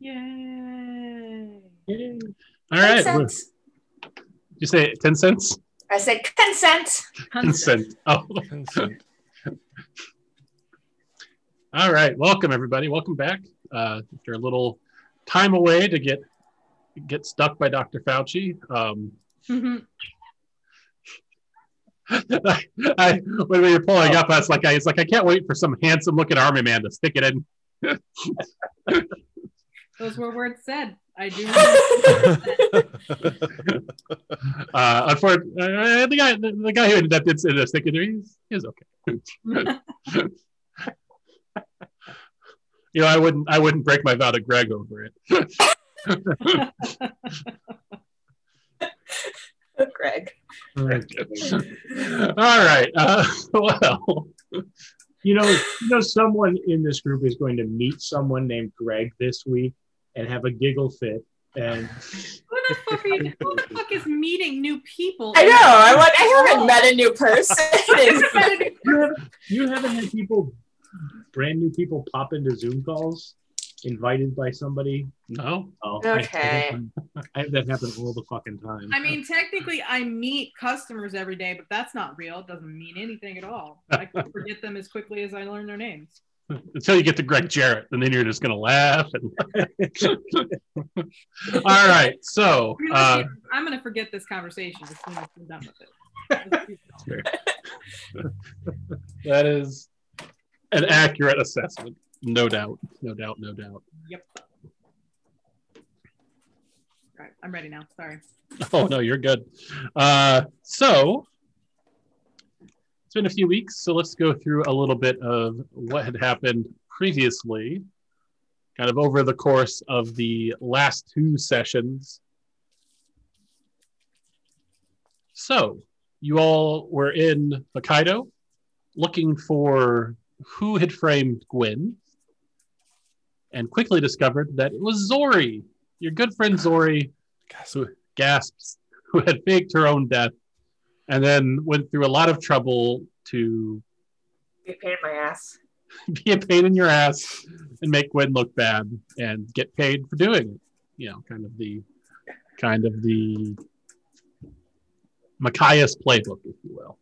Yay. Yay. All right. Consent. You say 10 cents? I said consent. Consent. Oh, Consent. all right. Welcome, everybody. Welcome back. Uh, after a little time away to get get stuck by Dr. Fauci. Um, Mhm. I, I, when we were pulling up, I was like, I, it's like I can't wait for some handsome looking army man to stick it in. Those were words said. I do. Uh, unfortunately, uh, the guy, the, the guy who ended up did end up sticking he's, he's okay. You know, I wouldn't, I wouldn't break my vow to Greg over it. Greg. All right. Uh, well, You know, you know, someone in this group is going to meet someone named Greg this week and have a giggle fit. And Who the fuck are you? Who the fuck is meeting new people? I know. I'm like, I haven't met a new person. you haven't, you haven't had people, brand new people, pop into Zoom calls, invited by somebody. no. Oh, I- Okay. I, that happens all the fucking time. I mean, technically, I meet customers every day, but that's not real. It doesn't mean anything at all. I forget them as quickly as I learn their names. Until you get to Greg Jarrett, and then you're just going to laugh. And... All right. So, uh, I'm going to forget this conversation as soon as I'm done with it. that is an accurate assessment. No doubt. No doubt. No doubt. Yep. All right, I'm ready now. Sorry. Oh no, you're good. Uh, so it's been a few weeks, so let's go through a little bit of what had happened previously, kind of over the course of the last two sessions. So you all were in Hokkaido looking for who had framed Gwen, and quickly discovered that it was Zori, your good friend Zori, who gasps, who had faked her own death, and then went through a lot of trouble to You pain in my ass. be a pain in your ass and make Gwen look bad and get paid for doing it. You know, kind of the kind of the Machias playbook, if you will.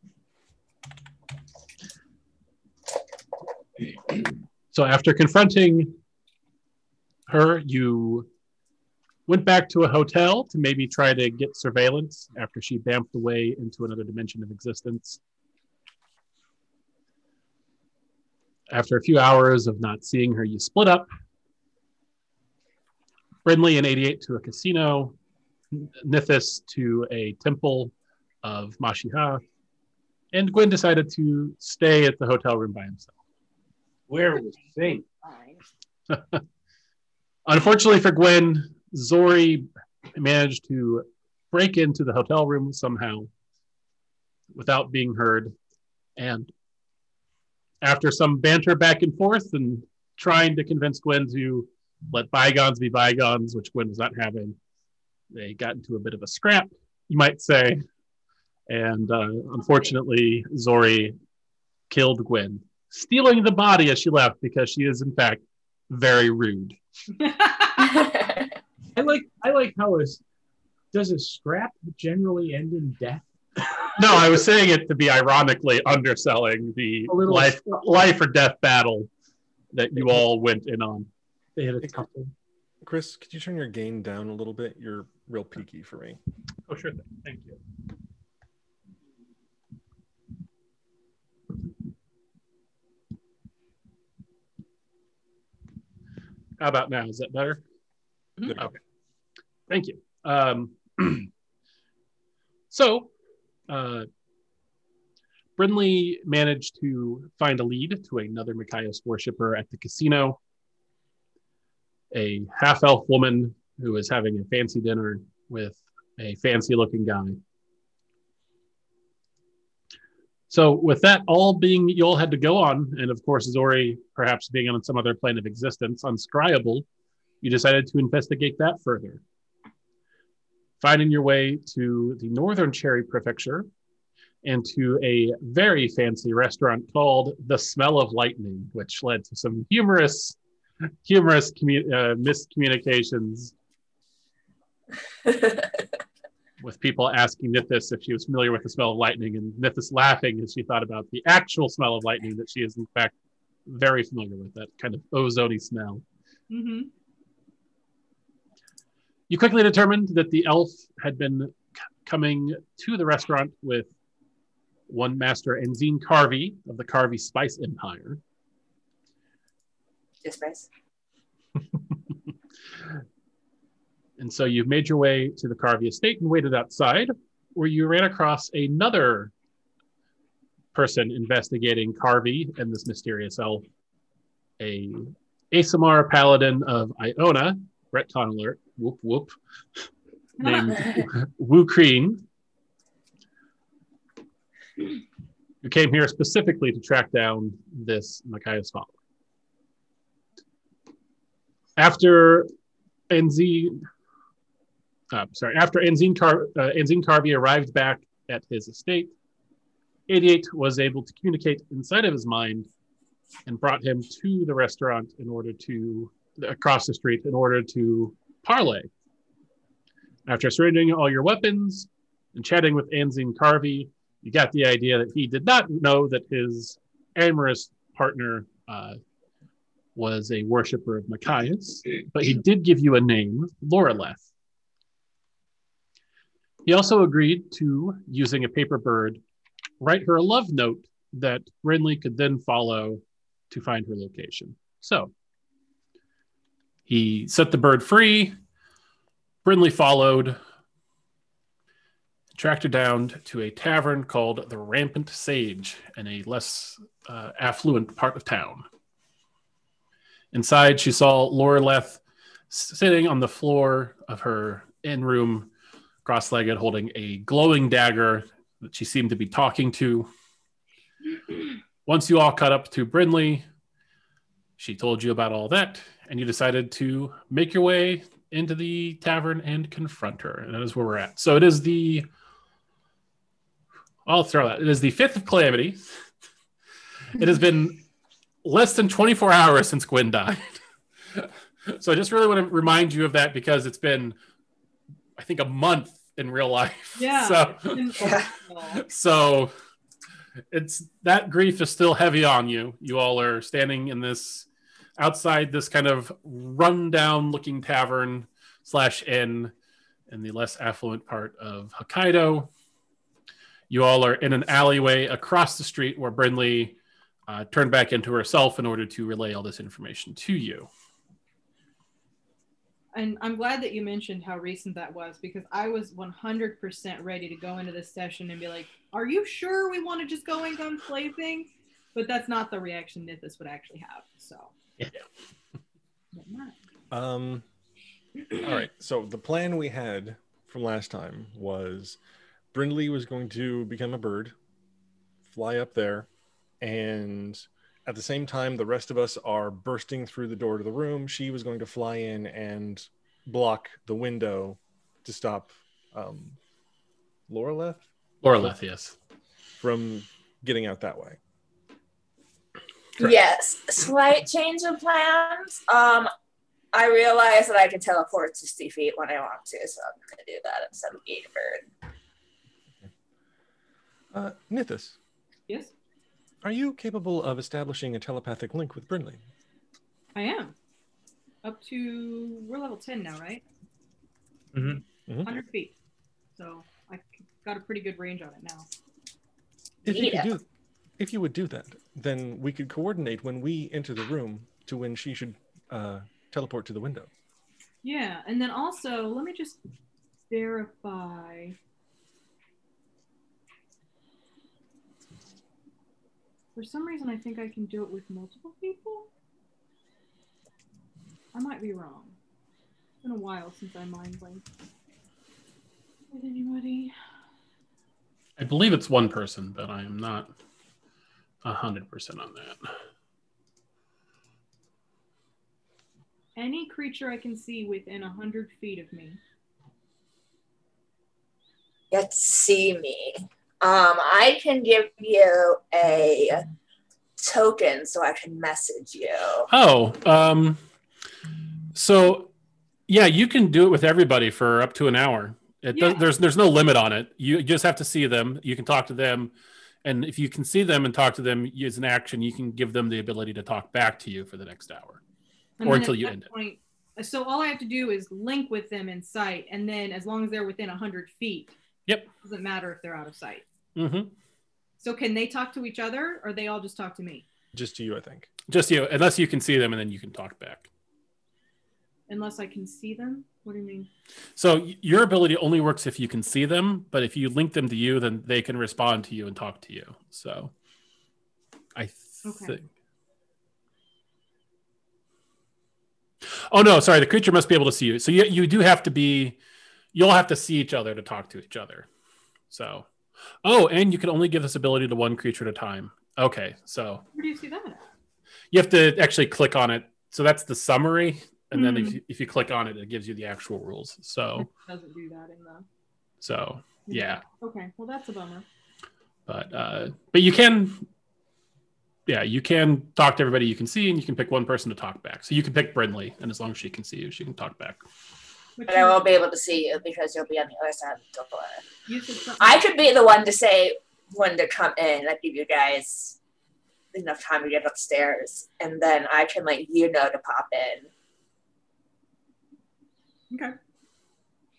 So after confronting her, you went back to a hotel to maybe try to get surveillance after she bamfed away into another dimension of existence. After a few hours of not seeing her, you split up. Brindley and 88 to a casino, Nithis to a temple of Mashiha, and Gwen decided to stay at the hotel room by himself. Where was Fink? Unfortunately for Gwen, Zori managed to break into the hotel room somehow without being heard. And after some banter back and forth and trying to convince Gwen to let bygones be bygones, which Gwen was not having, they got into a bit of a scrap, you might say. And uh, unfortunately, Zori killed Gwen, stealing the body as she left because she is, in fact, very rude. I like I like how is does a scrap generally end in death? No, I was saying it to be ironically underselling the A little- life life or death battle that you all went in on. They had a couple. Chris, could you turn your gain down a little bit? You're real peaky for me. Oh, sure thing. Thank you. How about now? Is that better? You. Okay. Thank you. Um, so, uh, Brindley managed to find a lead to another Machias worshiper at the casino, a half elf woman who was having a fancy dinner with a fancy looking guy. So, with that all being you all had to go on, and of course, Zori perhaps being on some other plane of existence, unscryable, you decided to investigate that further. Finding your way to the Northern Cherry Prefecture and to a very fancy restaurant called The Smell of Lightning, which led to some humorous humorous commu- uh, miscommunications with people asking Nithis if she was familiar with the smell of lightning, and Nithis laughing as she thought about the actual smell of lightning that she is in fact very familiar with that kind of ozony smell. hmm You quickly determined that the elf had been c- coming to the restaurant with one master Enzine Carvey of the Carvey Spice Empire. Just nice. And so you've made your way to the Carvey estate and waited outside, where you ran across another person investigating Carvey and this mysterious elf, a Aasimar paladin of Iona, retcon alert, whoop whoop, named Wu Kreen, who came here specifically to track down this Machias follower. After Enzine, uh, sorry, after Enzine, Car- uh, Enzine Carvey arrived back at his estate, 88 was able to communicate inside of his mind and brought him to the restaurant in order to, across the street, in order to parlay. After surrendering all your weapons and chatting with Enzine Carvey, you got the idea that he did not know that his amorous partner uh, was a worshiper of Machias, but he did give you a name, Loreleth. He also agreed to, using a paper bird, write her a love note that Brindley could then follow to find her location. So he set the bird free. Brindley followed, tracked her down to a tavern called the Rampant Sage in a less uh, affluent part of town. Inside, she saw Loreleth sitting on the floor of her inn room, cross legged, holding a glowing dagger that she seemed to be talking to. Once you all caught up to Brindley, she told you about all that, and you decided to make your way into the tavern and confront her. And that is where we're at. So it is the. I'll throw that. It is the 5th of Calamity. It has been less than 24 hours since Gwen died. so I just really want to remind you of that because it's been, I think, a month in real life. Yeah. So, It's Yeah. awful. so it's that grief is still heavy on you. You all are standing in this outside this kind of rundown looking tavern slash inn in the less affluent part of Hokkaido. You all are in an alleyway across the street where Brindley uh, turned back into herself in order to relay all this information to you. And I'm glad that you mentioned how recent that was because I was 100% ready to go into this session and be like, "Are you sure we want to just go and gun slay things?" But that's not the reaction that this would actually have. So. Yeah. Um, all right. So the plan we had from last time was Brindley was going to become a bird, fly up there, and at the same time, the rest of us are bursting through the door to the room. She was going to fly in and block the window to stop um, Loreleth Loreleth, yes. from getting out that way. Correct. Yes, slight change of plans. Um, I realize that I can teleport to Steve feet when I want to, so I'm gonna do that instead of being a bird. Uh, Nithis, Yes, are you capable of establishing a telepathic link with Brindley? I am. Up to we're level 10 now, right? Mhm. Mhm. 100 feet. So I got a pretty good range on it now. If you Yeah. could do, if you would do that, then we could coordinate when we enter the room to when she should uh, teleport to the window. Yeah, and then also let me just verify. For some reason, I think I can do it with multiple people. I might be wrong. It's been a while since I mind blinked. With anybody? I believe it's one person, but I am not a hundred percent on that. Any creature I can see within a hundred feet of me. Get to see me. Um, I can give you a token so I can message you. Oh, um, So, yeah, you can do it with everybody for up to an hour. It does, Yeah. there's there's no limit on it. You just have to see them. You can talk to them, and if you can see them and talk to them as an action, you can give them the ability to talk back to you for the next hour. And Or until you that end it. So all I have to do is link with them in sight, and then as long as they're within hundred feet, Yep. doesn't matter if they're out of sight. Mm-hmm. So can they talk to each other, or they all just talk to me? Just to you, I think. Just you, unless you can see them, and then you can talk back. Unless I can see them. What do you mean? So your ability only works if you can see them, but if you link them to you, then they can respond to you and talk to you. So I Okay. think. Oh no, sorry. The creature must be able to see you. So you you do have to be. You'll have to see each other to talk to each other. So, oh, and you can only give this ability to one creature at a time. Okay, so Where do you see that? You have to actually click on it. So that's the summary, and then if Mhm. you, if you click on it, it gives you the actual rules. So It doesn't do that in the. so yeah. Okay. Well, that's a bummer. but uh but you can yeah you can talk to everybody you can see and you can pick one person to talk back so you can pick brindley and as long as she can see you she can talk back But But I won't be able to see you because you'll be on the other side of the door. you said I could be the one to say when to come in. I give you guys enough time to get upstairs, and then I can let you know to pop in. Okay.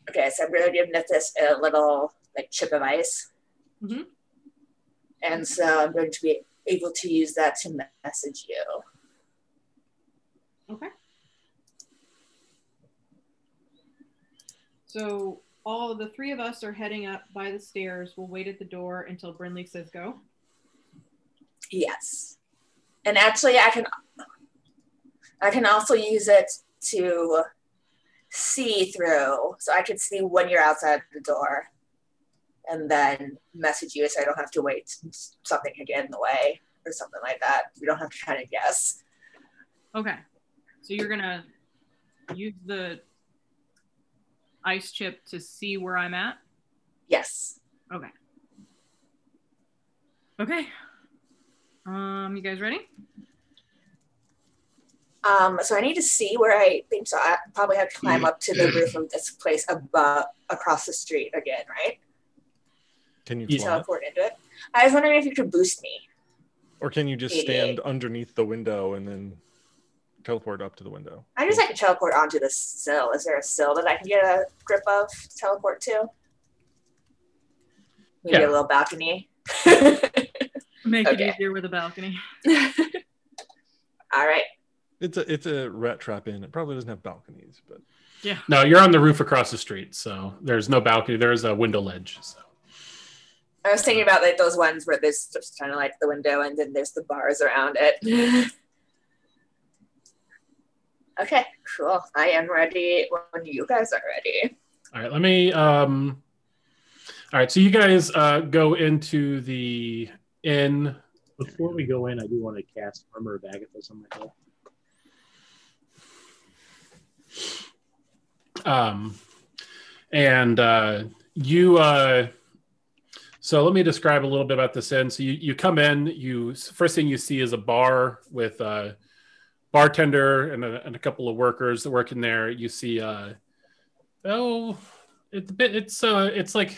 Okay, so I'm gonna give Nithis a little like chip of ice. Mhm. And so I'm going to be able to use that to message you. Okay. So all the three of us are heading up by the stairs. We'll wait at the door until Brindley says go. Yes. And actually I can I can also use it to see through. So I can see when you're outside the door and then message you so I don't have to wait something can get in the way or something like that. We don't have to kind of guess. Okay. So you're gonna use the ice chip to see where I'm at. Yes. Okay. Okay. Um, you guys ready? Um, so I need to see where I think so. I probably have to climb up to the roof of this place above across the street again, right? Can you Yeah. Teleport into it. I was wondering if you could boost me. Or can you just Idiot. stand underneath the window and then teleport up to the window? I just like to teleport onto the sill. Is there a sill that I can get a grip of to teleport to? Maybe Yeah. a little balcony. Make Okay. it easier with a balcony. All right. It's a it's a rat trap inn. It probably doesn't have balconies, but yeah. no you're on the roof across the street so there's no balcony there's a window ledge so I was thinking about like those ones where there's just kind of like the window and then there's the bars around it. okay, cool. I am ready when you guys are ready. all right let me um all right so you guys uh go into the inn Before we go in, I do want to cast Armor of Agathys on myself. Um and uh you uh so let me describe a little bit about this inn so you, you come in you first thing you see is a bar with a bartender and a, and a couple of workers that work in there. You see uh oh it's a bit it's uh it's like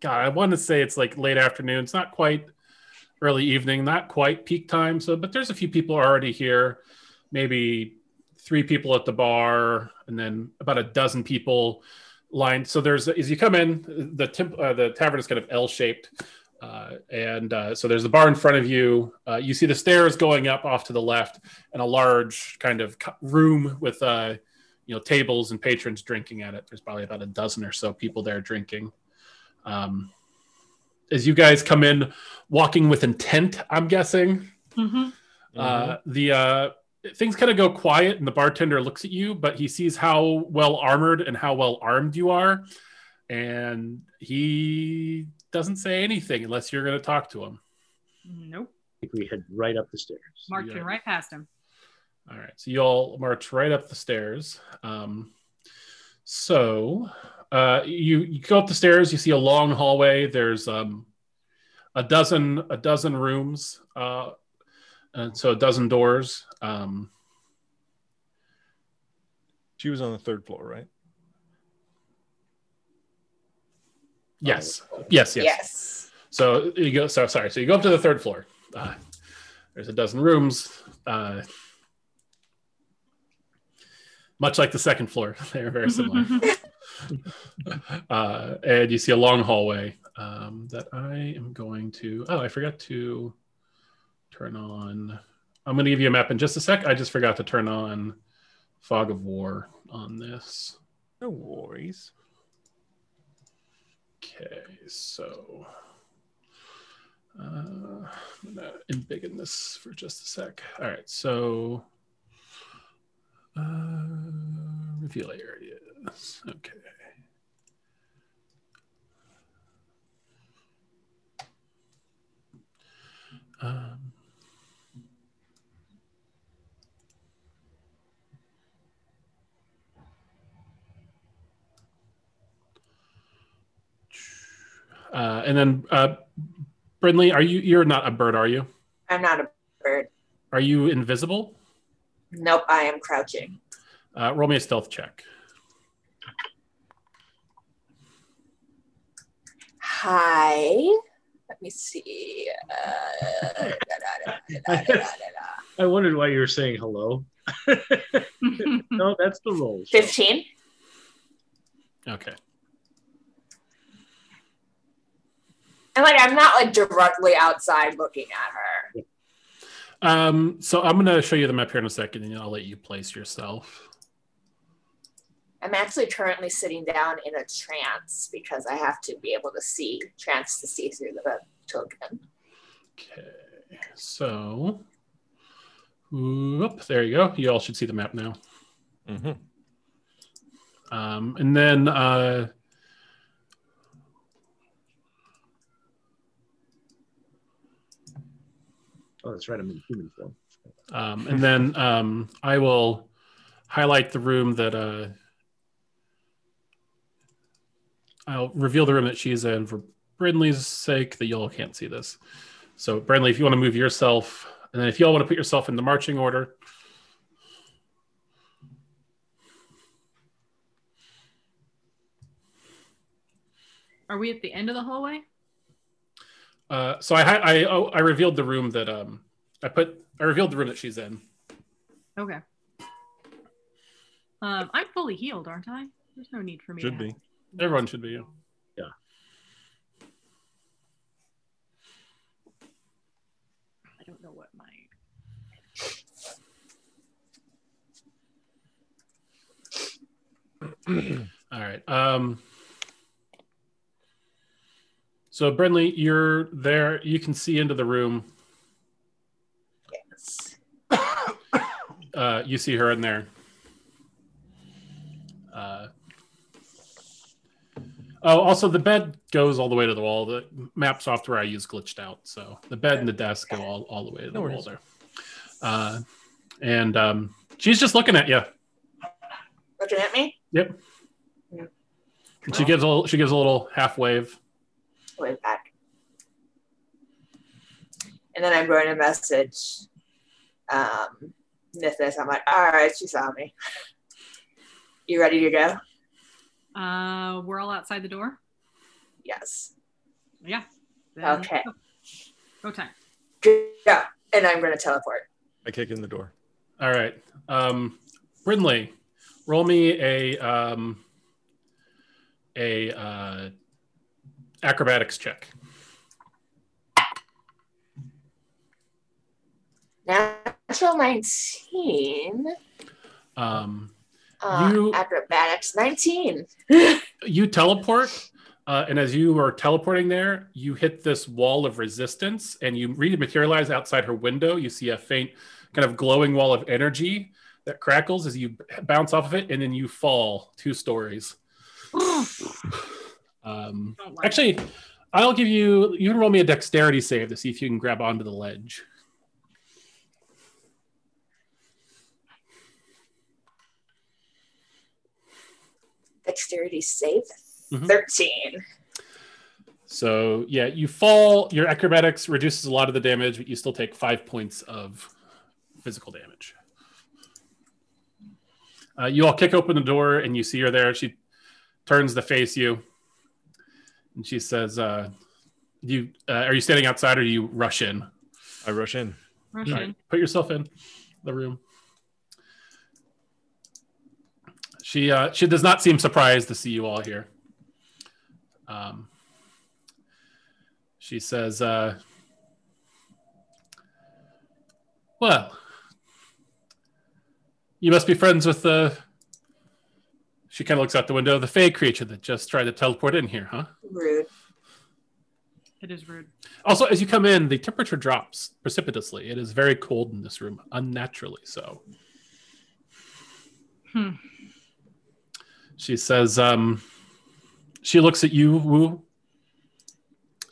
god i want to say it's like late afternoon. It's not quite early evening not quite peak time. So but there's a few people already here maybe three people at the bar and then about a dozen people lined. So there's as you come in the temp, uh, the tavern is kind of l-shaped uh, and uh, so there's the bar in front of you. Uh, you see the stairs going up off to the left and a large kind of room with uh, you know tables and patrons drinking at it. There's probably about a dozen or so people there drinking. Um, as you guys come in walking with intent i'm guessing. Mm-hmm. uh, the uh, things kind of go quiet, and the bartender looks at you, but he sees how well armored and how well armed you are, and he doesn't say anything unless you're going to talk to him. Nope. I think we head right up the stairs. Marching Yeah. right past him. All right, so you all march right up the stairs. Um, so uh, you you go up the stairs. You see a long hallway. There's um, a dozen a dozen rooms, uh, and so a dozen doors. Um, She was on the third floor, right? Yes. Yes. Yes. Yes. So you go. So sorry. So you go up to the third floor. Uh, there's a dozen rooms. Uh, much like the second floor, they're very similar. uh, and you see a long hallway um, that I am going to. Oh, I forgot to turn on. I'm going to give you a map in just a sec. I just forgot to turn on Fog of War on this. No worries. Okay, so uh, I'm gonna embiggen this for just a sec. All right, so uh, reveal areas. Okay. Um, uh, and then, uh, Brindley, are you? You're not a bird, are you? I'm not a bird. Are you invisible? Nope, I am crouching. Uh, roll me a stealth check. Hi. Let me see. Uh, da, da, da, da, da, da, da. I wondered why you were saying hello. no, that's the roll. 15. Okay. And like I'm not like directly outside looking at her. Um, so I'm going to show you the map here in a second, and I'll let you place yourself. I'm actually currently sitting down in a trance because I have to be able to see trance to see through the token. Okay. So, whoop, there you go. You all should see the map now. Mm-hmm. Um, and then uh, Oh, that's right. I'm in human form. Um, and then um, I will highlight the room that uh, I'll reveal the room that she's in for Brindley's sake, that y'all can't see this. So, Brindley, if you want to move yourself, and then if y'all want to put yourself in the marching order, Are we at the end of the hallway? Uh, so I, hi- I oh, I revealed the room that um I put I revealed the room that she's in. Okay. Um, I'm fully healed, aren't I? There's no need for me. Should to be. Everyone should be. Yeah. I don't know what my. All right. Um, so, Brindley, you're there. You can see into the room. Yes. Uh, you see her in there. Uh, oh, also, the bed goes all the way to the wall. The map software I use glitched out. So, the bed and the desk go all, all the way to the No wall worries. there. Uh, and um, she's just looking at you. Looking at me? Yep. And she gives a little, she gives a little half wave. Way back. And then I'm going to message um, Nithis. I'm like, all right, she saw me. You ready to go? Uh, we're all outside the door. Yes. Yeah. Then Okay. Go, go time. Go. And I'm going to teleport. I kick in the door. All right. Um, Brindley, roll me a um, a uh, acrobatics check. Natural 19. Um, Uh, You- Acrobatics 19. you teleport, uh, and as you are teleporting there, you hit this wall of resistance, and you rematerialize outside her window. You see a faint, kind of glowing wall of energy that crackles as you bounce off of it, and then you fall two stories. Um, like Actually, I'll give you. You can roll me a dexterity save to see if you can grab onto the ledge. Dexterity save Mhm. 13. So yeah, you fall. Your acrobatics reduces a lot of the damage, but you still take five points of physical damage. Uh, you all kick open the door and you see her there. She turns to face you, and she says, uh, "You uh, are you standing outside or do you rush in? I rush in. Rush All in. right, put yourself in the room." She uh, she does not seem surprised to see you all here. Um, she says, uh, "Well, you must be friends with the." She kind of looks out the window. The fey creature that just tried to teleport in here, huh? Rude. It is rude. Also, as you come in, the temperature drops precipitously. It is very cold in this room, unnaturally so. Hmm. She says, um, she looks at you, Wu.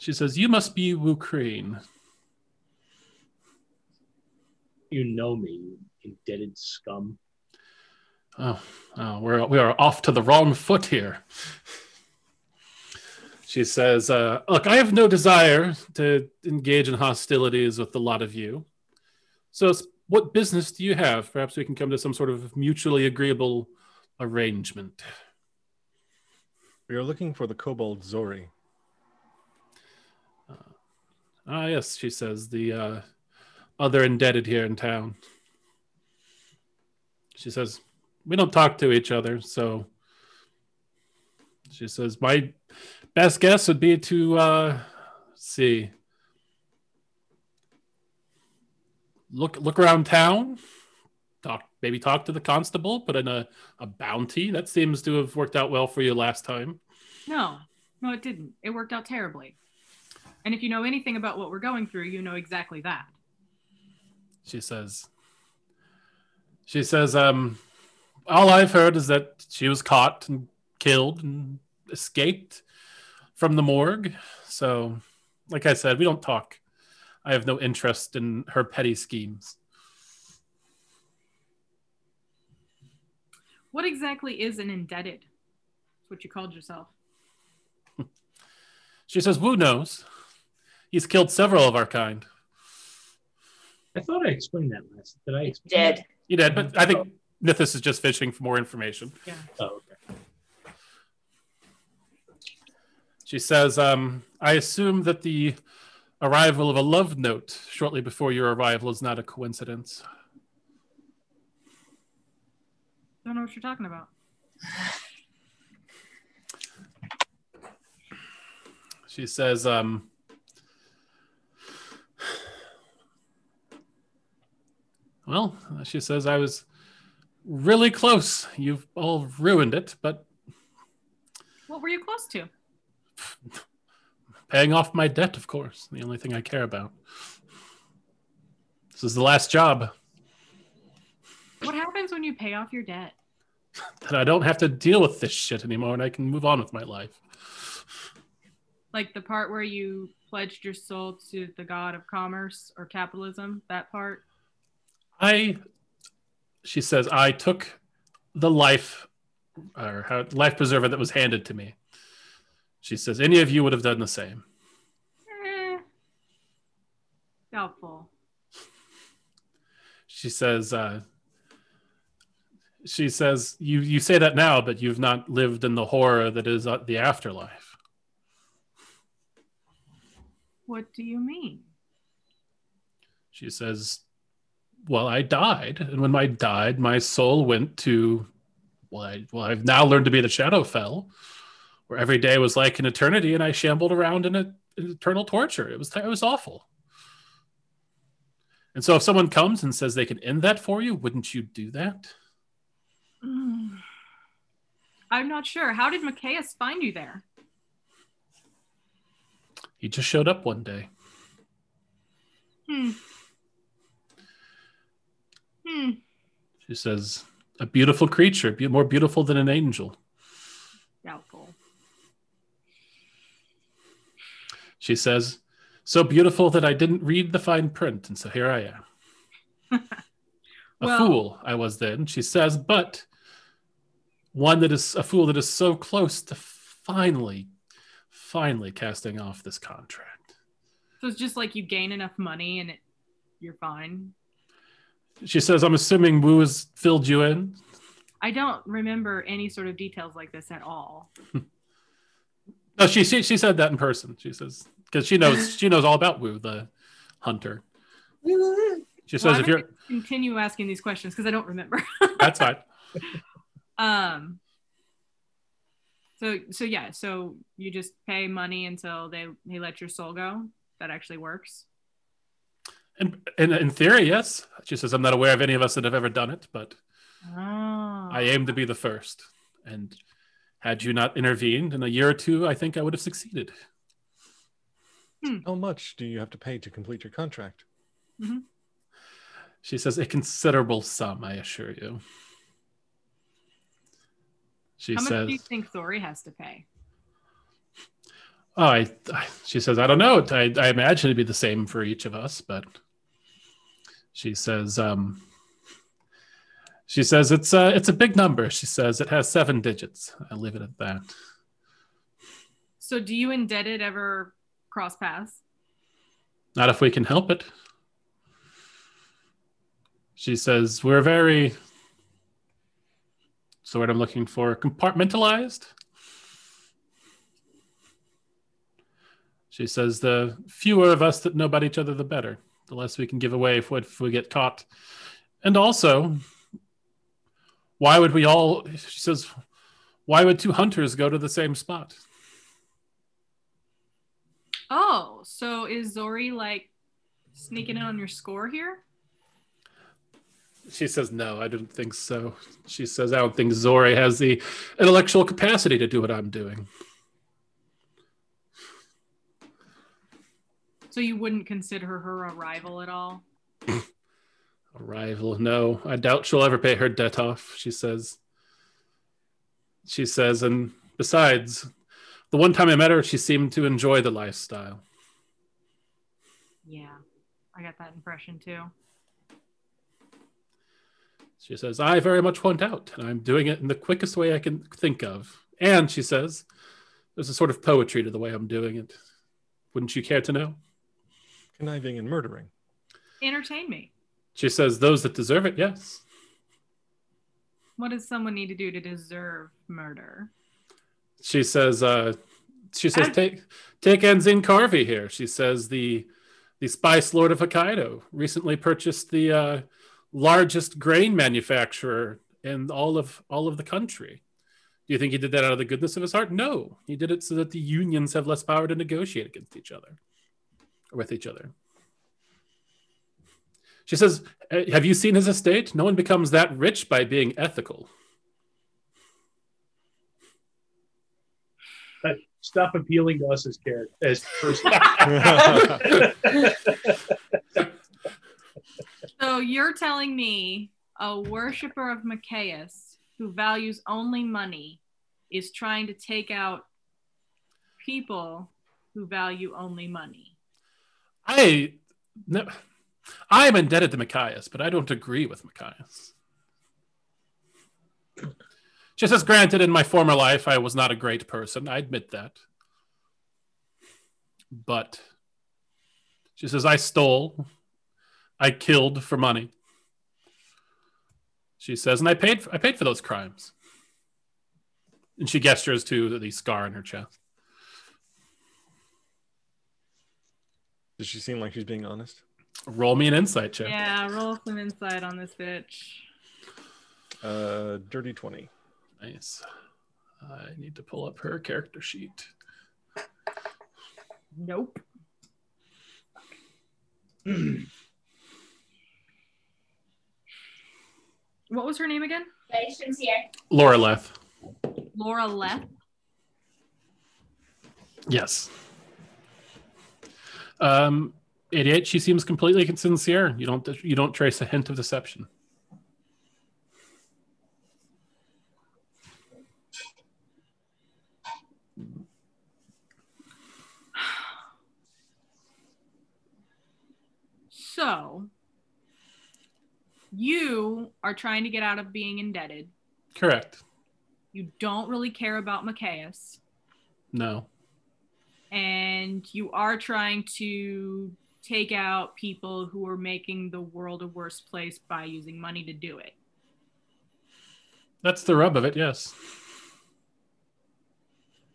She says, You must be Wu Crane. You know me, you indebted scum. Oh, oh we're, we are off to the wrong foot here. She says, uh, Look, I have no desire to engage in hostilities with a lot of you. So, what business do you have? Perhaps we can come to some sort of mutually agreeable arrangement. We are looking for the kobold Zori. Ah, yes, she says, the uh, other indebted here in town. She says, we don't talk to each other, so she says, my best guess would be to uh, see. Look look around town. Talk maybe talk to the constable, put in a, a bounty. That seems to have worked out well for you last time. No, no, it didn't. It worked out terribly. And if you know anything about what we're going through, you know exactly that. she says she says um all i've heard is that she was caught and killed and escaped from the morgue so like i said we don't talk i have no interest in her petty schemes What exactly is an indebted? That's what you called yourself. she says wu knows he's killed several of our kind I thought I explained that last. Did I explain did. that? you did but i think nithis is just fishing for more information Yeah. Oh, okay. She says, um, I assume that the arrival of a love note shortly before your arrival is not a coincidence. I Don't know what you're talking about. She says, um, Well, she says, I was really close. You've all ruined it, but What were you close to? paying off my debt, of course, the only thing I care about. This is the last job What happens when you pay off your debt? that I don't have to deal with this shit anymore and I can move on with my life. Like the part where you pledged your soul to the god of commerce or capitalism, that part? I, she says, I took the life or how, life preserver that was handed to me. She says, any of you would have done the same. Eh. Doubtful. She says, uh, she says, you, you say that now, but you've not lived in the horror that is uh, the afterlife. What do you mean? She says, well, I died. And when I died, my soul went to, well, I, well I've now learned to be the Shadowfell, where every day was like an eternity and I shambled around in, a, in eternal torture. It was, it was awful. And so if someone comes and says they can end that for you, wouldn't you do that? Mm. I'm not sure. How did Machias find you there? He just showed up one day. Hmm. Hmm. She says, a beautiful creature, more beautiful than an angel. Doubtful. She says, so beautiful that I didn't read the fine print, and so here I am. A Well- fool I was then, she says, but one that is a fool that is so close to finally, finally casting off this contract. So it's just like you gain enough money and it, you're fine. She says, I'm assuming Wu has filled you in. I don't remember any sort of details like this at all. No, she she, she said that in person. She says because she knows she knows all about Wu the hunter. She says Well, I'm if you're continue asking these questions because I don't remember. that's fine. um. So so yeah, so you just pay money until they they let your soul go. That actually works. In, in in theory, yes. She says I'm not aware of any of us that have ever done it, but Oh. I aim to be the first. And had you not intervened in a year or two, I think I would have succeeded. Hmm. How much do you have to pay to complete your contract? Mm-hmm. She says a considerable sum, I assure you. She How much says, do you think Zori has to pay? "Oh, I, I." She says, "I don't know. I, I imagine it'd be the same for each of us, but." She says, um, "She says it's a it's a big number." She says it has seven digits. I leave it at that. So do you and indebted ever cross paths? Not if we can help it. She says, We're very, so what I'm looking for, compartmentalized. She says, The fewer of us that know about each other, the better. The less we can give away if, if we get caught. And also, why would we all, she says, why would two hunters go to the same spot? Oh, so is Zori like sneaking in on your score here? She says, No, I don't think so. She says, I don't think Zori has the intellectual capacity to do what I'm doing. So you wouldn't consider her a rival at all? A rival, no. I doubt she'll ever pay her debt off, she says. She says, and besides, the one time I met her, she seemed to enjoy the lifestyle. Yeah, I got that impression too. She says, I very much want out, and I'm doing it in the quickest way I can think of. And she says, there's a sort of poetry to the way I'm doing it. Wouldn't you care to know? Conniving and murdering. Entertain me. She says, Those that deserve it, yes. What does someone need to do to deserve murder? She says, uh, she says, I- take take Enzin Carvey here. She says the the Spice Lord of Hokkaido recently purchased the uh, largest grain manufacturer in all of all of the country. Do you think he did that out of the goodness of his heart? No, he did it so that the unions have less power to negotiate against each other with each other. She says, "Uh, "Have you seen his estate? No one becomes that rich by being ethical." Stop appealing to us as character as person. So you're telling me a worshiper of Machias who values only money is trying to take out people who value only money. I no, I am indebted to Machias, but I don't agree with Machias. Just as granted, in my former life, I was not a great person. I admit that. But she says, I stole, I killed for money. She says, and I paid, I paid for those crimes. And she gestures to the scar in her chest. Does she seem like she's being honest? Roll me an insight check. Yeah, roll some insight on this bitch. Uh, dirty 20. Nice. I need to pull up her character sheet. Nope. What was her name again? Patience here. Loreleth. Laura Leth. Yes. Um, 88. She seems completely sincere. You don't you don't trace a hint of deception. So you are trying to get out of being indebted. Correct. You don't really care about Machias. No. And you are trying to take out people who are making the world a worse place by using money to do it. That's the rub of it, yes.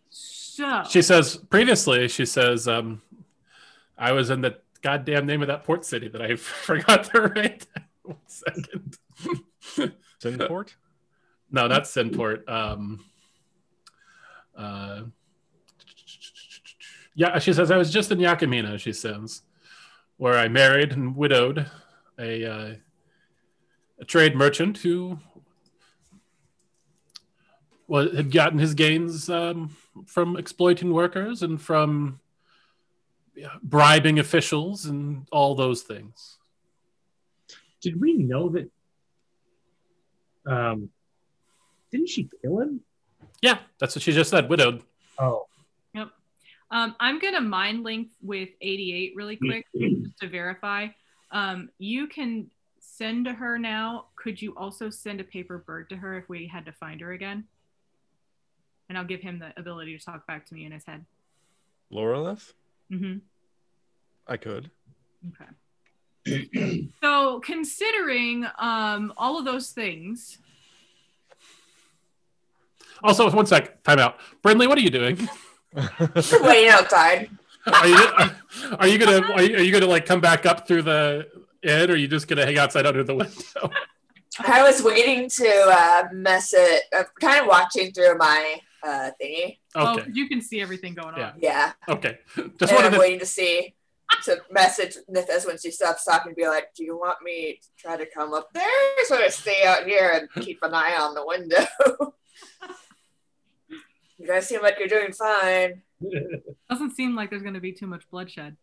So She says previously, she says, um, I was in the goddamn name of that port city that I forgot to write. One second. Sinport? No, not Sinport. Um, uh, yeah, she says I was just in Yakamina. She says, where I married and widowed a uh, a trade merchant who was had gotten his gains um, from exploiting workers and from yeah, bribing officials and all those things. Did we know that? Um, didn't she kill him? Yeah, that's what she just said. Widowed. Oh, um, I'm gonna mind link with 88 really quick just to verify. Um, you can send to her now. Could you also send a paper bird to her if we had to find her again? And I'll give him the ability to talk back to me in his head. Loreleth? hmm I could. Okay. so considering um, all of those things, Also, one sec, time out. Brindley, what are you doing? Waiting outside. Are you, are you gonna are you, are you gonna like come back up through the inn, or are you just gonna hang outside under the window? I was waiting to uh, mess it. I'm kind of watching through my uh, thingy. oh, Okay, you can see everything going on. Yeah. Yeah. okay. Just and wanted I'm to. waiting to see to message Nithis when she stops talking be like, Do you want me to try to come up there? sort of stay out here and keep an eye on the window. you guys seem like you're doing fine. Doesn't seem like there's going to be too much bloodshed.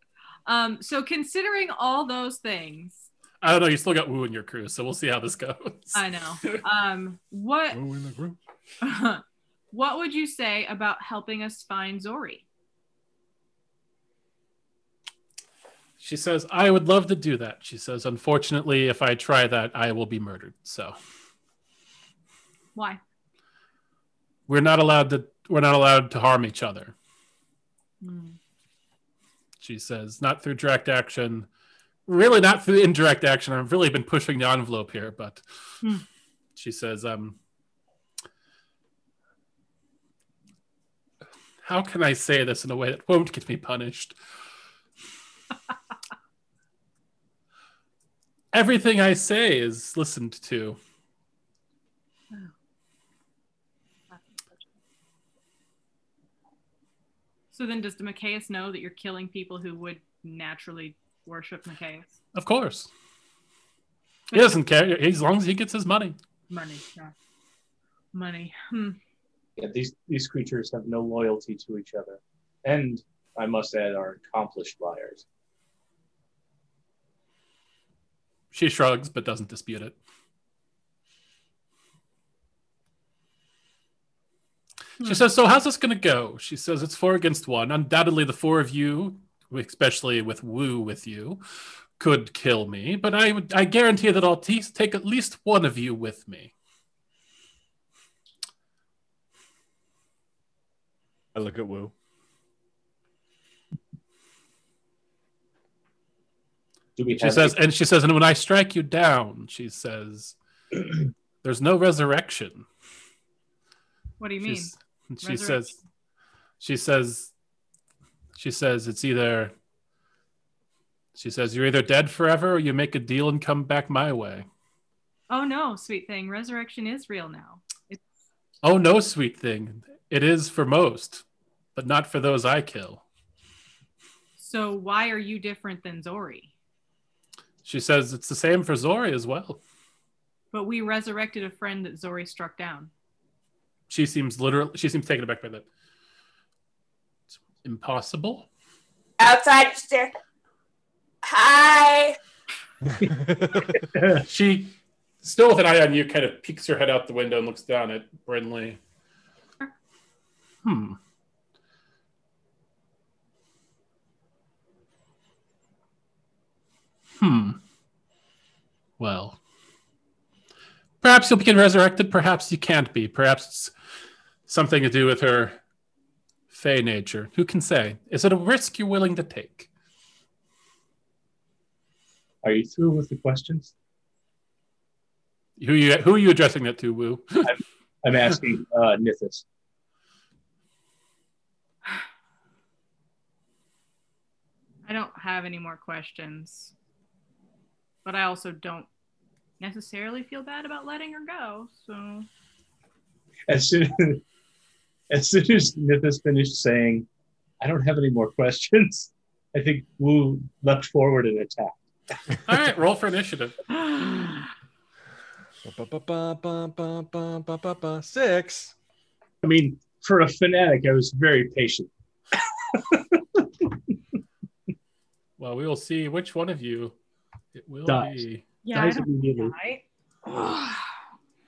Um, so considering all those things, I don't know. You still got Wu in your crew, so we'll see how this goes. I know. Um, what Who in the group? what would you say about helping us find Zori? She says, "I would love to do that." She says, "Unfortunately, if I try that, I will be murdered." So Why? we're not allowed to. We're not allowed to harm each other. Hmm. She says, "Not through direct action." Really, not through indirect action. I've really been pushing the envelope here, but Hmm. she says, um, how can I say this in a way that won't get me punished? Everything I say is listened to. So then, does the Machias know that you're killing people who would naturally worship Machias? Of course. He doesn't care as long as he gets his money. Money. Yeah. Money. Hmm. yeah. These these creatures have no loyalty to each other, and I must add, are accomplished liars. She shrugs but doesn't dispute it. She says, So, how's this going to go? She says, It's four against one. Undoubtedly, the four of you, especially with Wu with you, could kill me, but I, would, I guarantee that I'll te- take at least one of you with me. I look at Wu. Do we She have says, and she says, And when I strike you down, she says, There's no resurrection. What do you mean? She's- she says, she says, she says, it's either, she says, you're either dead forever or you make a deal and come back my way. Oh no, sweet thing. Resurrection is real now. It's Oh, no, sweet thing. It is for most, but not for those I kill. so why are you different than Zori? She says, it's the same for Zori as well. But we resurrected a friend that Zori struck down. She seems literally, she seems taken aback by that. It's impossible. Outside, just there. Hi. She, still with an eye on you, kind of peeks her head out the window and looks down at Brindley. Hmm. Hmm. Well, perhaps you'll get resurrected. Perhaps you can't be. Perhaps it's something to do with her fey nature. Who can say? Is it a risk you're willing to take? Are you through with the questions? Who you who are you addressing that to, Wu? I'm asking uh, Nithis. I don't have any more questions. But I also don't necessarily feel bad about letting her go. So As soon as soon as Nithis finished saying, I don't have any more questions, I think Wu leapt forward and attacked. All right, roll for initiative. Six. I mean, for a fanatic, I was very patient. well, we will see which one of you it will Dies. be. Yeah, Dies.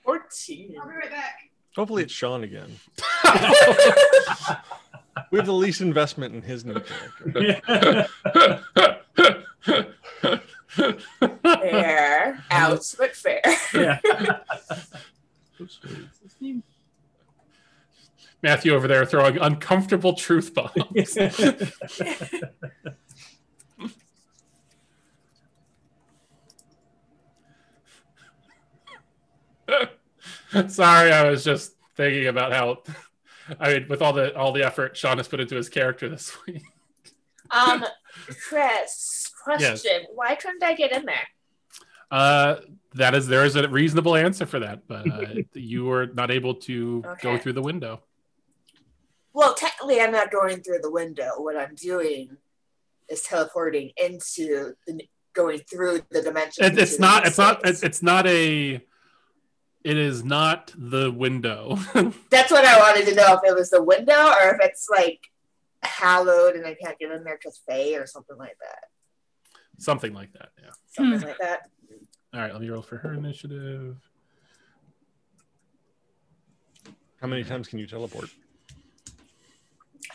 Fourteen. I'll be right back. Hopefully, it's Sean again. We have the least investment in his new character. Fair. Ouch, but fair. yeah. Matthew over there throwing uncomfortable truth bombs. Sorry, I was just thinking about how I mean, with all the all the effort Sean has put into his character this week. Um, Chris, question. Why couldn't I get in there? Uh, that is there is a reasonable answer for that, but uh, you were not able to go through the window. Well, technically, I'm not going through the window. What I'm doing is teleporting into the going through the dimension. It, it's not. It's not. It's, it's not a. It is not the window. That's what I wanted to know if it was the window or if it's like hallowed and I can't get in there because fey or something like that. Something like that. Yeah. Something like that. All right. Let me roll for her initiative. How many times can you teleport?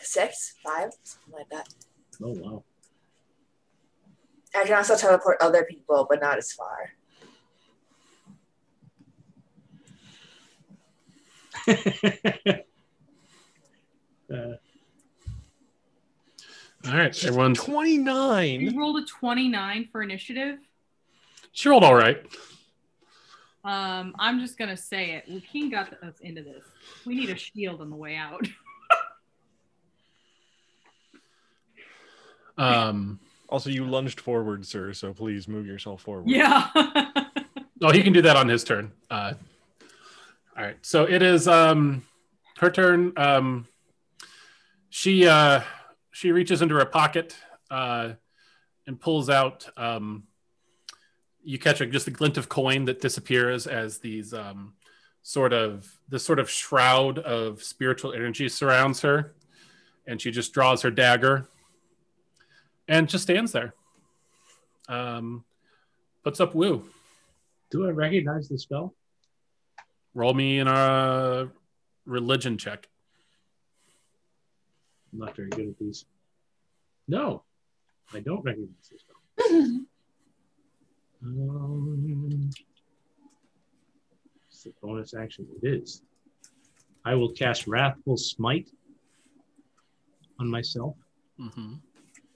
Six, five, something like that. Oh wow. I can also teleport other people, but not as far. Uh, All right. everyone. 29. You rolled a 29 for initiative. She rolled all right. Um, I'm just gonna say it. Joaquin got us into this. We need a shield on the way out. Um. Also, you lunged forward, sir, so please move yourself forward. yeah. Oh, he can do that on his turn. Uh, all right. So it is um, her turn. Um, she uh, she reaches into her pocket uh, and pulls out. Um, you catch a, just a glint of coin that disappears as these um, sort of this sort of shroud of spiritual energy surrounds her, and she just draws her dagger and just stands there. Um, puts up Wu. do I recognize the spell? Roll me in a religion check. I'm not very good at these. No, I don't recognize this spell. Um, it's the bonus action. It is. I will cast Wrathful Smite on myself Mm-hmm.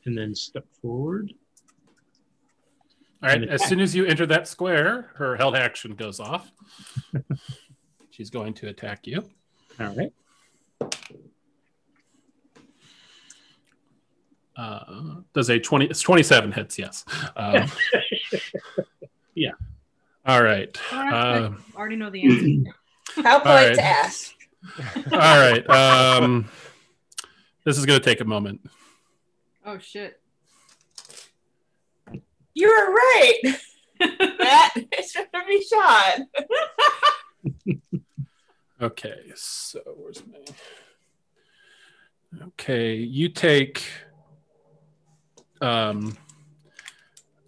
and then step forward. All right. As soon as you enter that square, her held action goes off. She's going to attack you. All right. Uh, does a 20, it's 27 hits, yes. Um, Yeah. All right. I Uh, already know the answer. How polite right. to ask. all right. Um, this is going to take a moment. Oh shit. You were right. that it should be Sean. Okay. So where's my. Okay. You take. Um,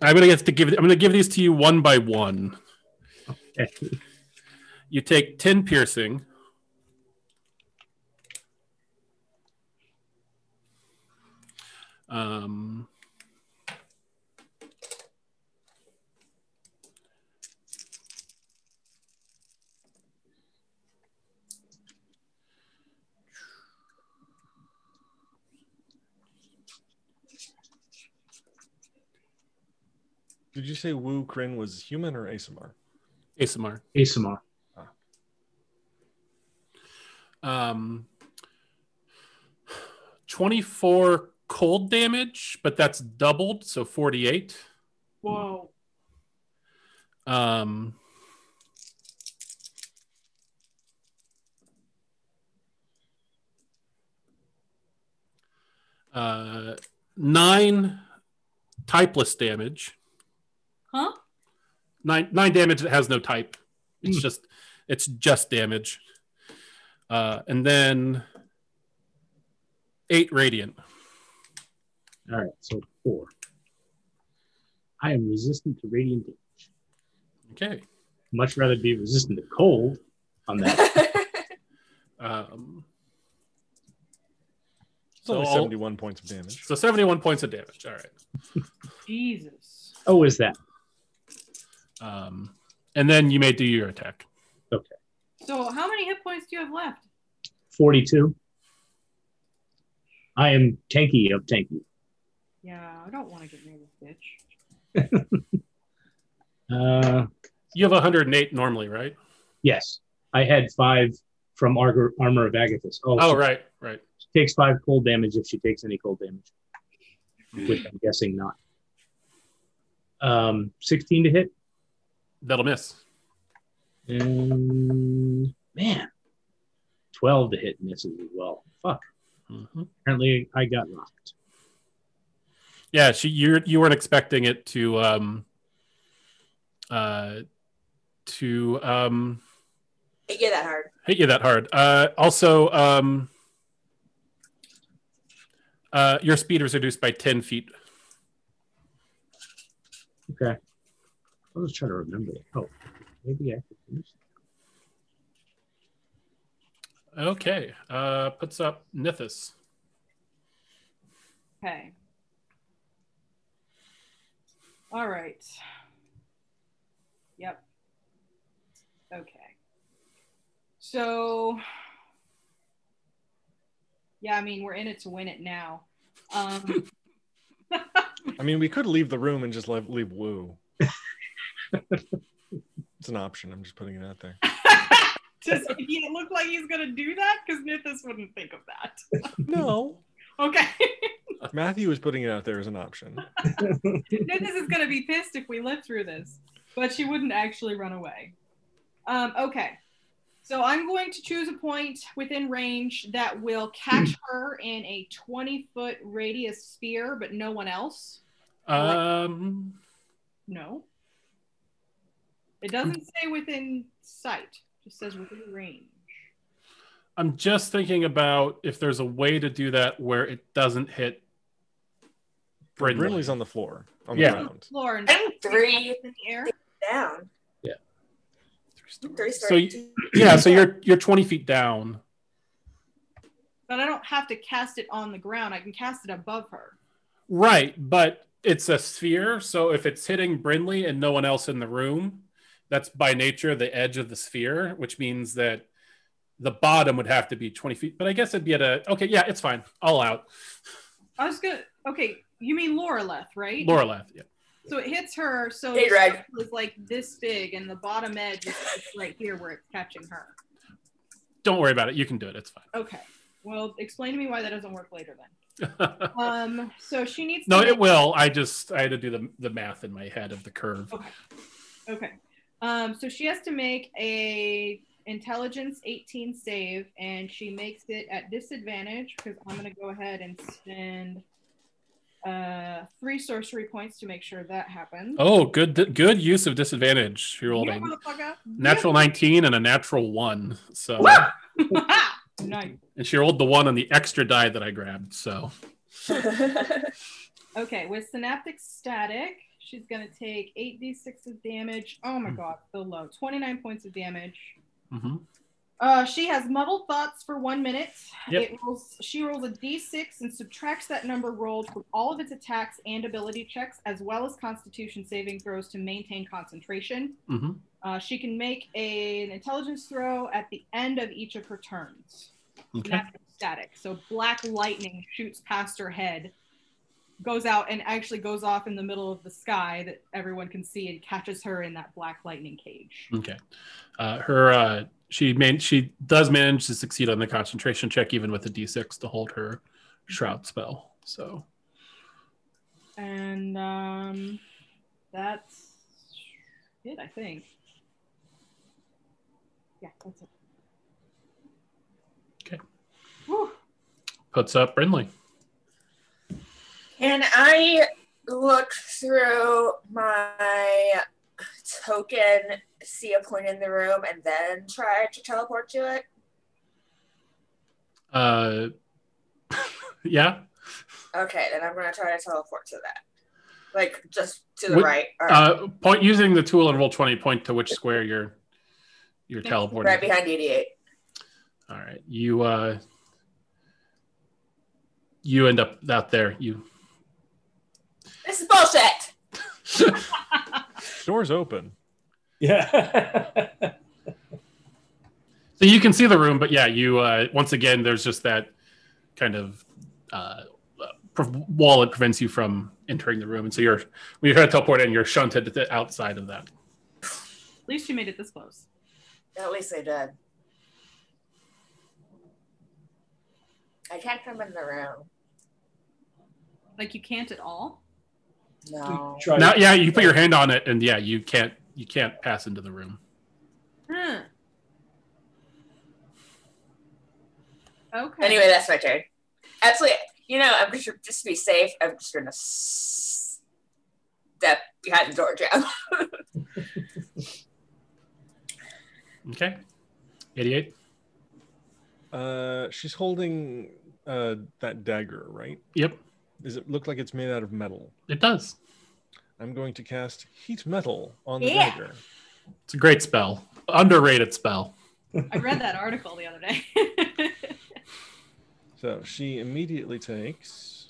I'm gonna get to give. I'm gonna give these to you one by one. Okay. You take 10 piercing. Um, Did you say Wu Krin was human or Aasimar? Aasimar. Aasimar. Um, 24 cold damage, but that's doubled, so 48. Whoa. Um, uh, nine typeless damage. Huh? Nine nine damage that has no type. It's Hmm. just it's just damage. Uh, and then eight radiant. All right, so four. I am resistant to radiant damage. Okay. Much rather be resistant to cold on that. Um, It's only So all- 71 points of damage. so 71 points of damage. All right. Jesus. oh, is that? Um, and then you may do your attack. Okay. So how many hit points do you have left? 42. I am tanky of tanky. Yeah, I don't want to get near this bitch. Uh, You have 108 normally, right? yes, I had five from Argor, Armor of Agathys. Oh, Oh, she right, right. takes five cold damage if she takes any cold damage, which I'm guessing not. Um, 16 to hit. That'll miss. And man, 12 to hit misses as well. Fuck. Mhm. Apparently, I got rocked. Yeah, she you you weren't expecting it to um uh to um Hit you that hard. hit you that hard. Uh also um uh your speed is reduced by 10 feet. Okay. I was trying to remember. Oh, maybe I could use Okay. Uh puts up Nithis. Okay. All right. Yep. Okay. So, yeah, I mean, we're in it to win it now. Um, I mean, we could leave the room and just leave, leave Wu. it's an option. I'm just putting it out there. does he look like he's going to do that? Because Nithis wouldn't think of that. No. Okay. Matthew is putting it out there as an option. Nithis is going to be pissed if we live through this, but she wouldn't actually run away. Um, okay. So I'm going to choose a point within range that will catch her in a 20 foot radius sphere, but no one else. Um No. It doesn't say within sight, it just says within range. I'm just thinking about if there's a way to do that where it doesn't hit Brindley. Brindley's on the floor, on the Yeah. ground. Floor and I'm three in the air. down. Yeah. Three So you- Yeah, so you're you're 20 feet down. But I don't have to cast it on the ground. I can cast it above her. Right, but it's a sphere, so if it's hitting Brindley and no one else in the room, that's by nature the edge of the sphere, which means that the bottom would have to be 20 feet. But I guess it'd be at a okay, yeah, it's fine. All out. I was gonna. Okay, you mean Laura right? Laura. Yeah. So it hits her. So Hey, the Greg. circle is like this big, and the bottom edge is right here where it's catching her. Don't worry about it. You can do it. It's fine. Okay. Well, explain to me why that doesn't work later then. Um. So she needs. To no, make- it will. I just I had to do the the math in my head of the curve. Okay. Okay. Um. So she has to make a intelligence 18 save, and she makes it at disadvantage because I'm gonna go ahead and spend uh three sorcery points to make sure that happens. Oh, good good use of disadvantage. She rolled Yeah, a motherfucker. natural 19 and a natural 1. So nice. and she rolled the one on the extra die that I grabbed. So Okay, with synaptic static, she's gonna take 8d6 of damage. Oh my Hmm. god, so low. 29 points of damage. mhm. Uh, she has muddled thoughts for one minute. Yep. It rolls, she rolls a d6 and subtracts that number rolled from all of its attacks and ability checks, as well as Constitution saving throws to maintain concentration. Mhm. Uh, she can make a, an intelligence throw at the end of each of her turns. Okay. Static. So black lightning shoots past her head. Goes out and actually goes off in the middle of the sky that everyone can see and catches her in that black lightning cage. Okay. Uh, her uh, she man she does manage to succeed on the concentration check even with a d6 to hold her shroud spell. So And um, that's it, I think. Yeah, that's it. Okay. Whew. puts up Brindley. Can I look through my token, see a point in the room, and then try to teleport to it? Uh, yeah. Okay, then I'm gonna try to teleport to that. Like just to the right. Right. Uh, point using the tool and roll twenty. Point to which square you're you're teleporting. right behind 88. All right. You uh you end up out there. You This is bullshit! Doors open. Yeah. so you can see the room, but yeah, you uh once again there's just that kind of uh pre- wall that prevents you from entering the room, and so you're when you're trying to teleport in, you're shunted to the outside of that. At least you made it this close. At least I did. I can't come in the room. Like you can't at all. No. Now, yeah, you put your hand on it, and yeah, you can't you can't pass into the room. Huh. Okay. Anyway, that's my turn. Actually, you know, I'm just just to be safe. I'm just gonna step behind the door jam. Okay, eighty-eight. Uh, she's holding uh, that dagger, right? Yep, Does it look like it's made out of metal? it does. I'm going to cast heat metal on the Yeah. dagger. It's a great spell, underrated spell. I read that article the other day. So she immediately takes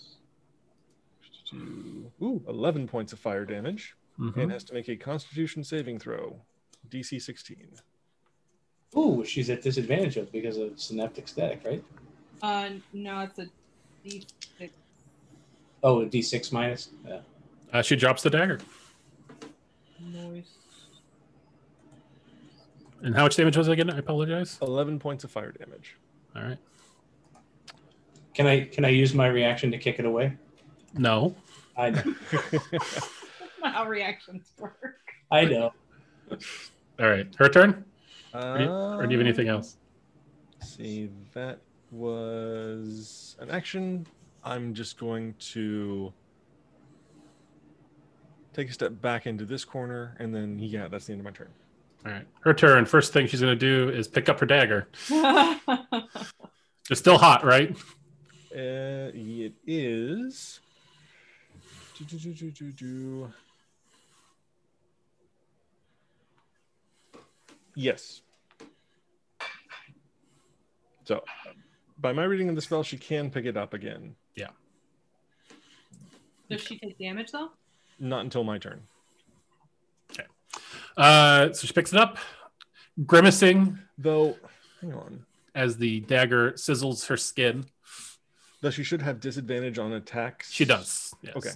two, ooh, 11 points of fire damage Mhm. and has to make a constitution saving throw, DC 16. Ooh, she's at disadvantage of because of synaptic static, right? uh, no, it's a D6. Oh, a D6 minus. Yeah. Uh, she drops the dagger. Noise. And how much damage was it again? I apologize. 11 points of fire damage. All right. Can I can I use my reaction to kick it away? No. I know. How reactions work. I know. All right. Her turn. Uh, Or do you, or do you have anything else? See, that was an action. I'm just going to take a step back into this corner, and then, yeah, that's the end of my turn. All right. Her turn. First thing she's going to do is pick up her dagger. It's still hot, right? Uh, it is. Do, do, do, do, do, do. Yes. So, by my reading of the spell, she can pick it up again. Does she take damage though? Not until my turn. Okay. Uh, so she picks it up, grimacing Though, hang on. as the dagger sizzles her skin. Though she should have disadvantage on attacks. She does. Yes. Okay.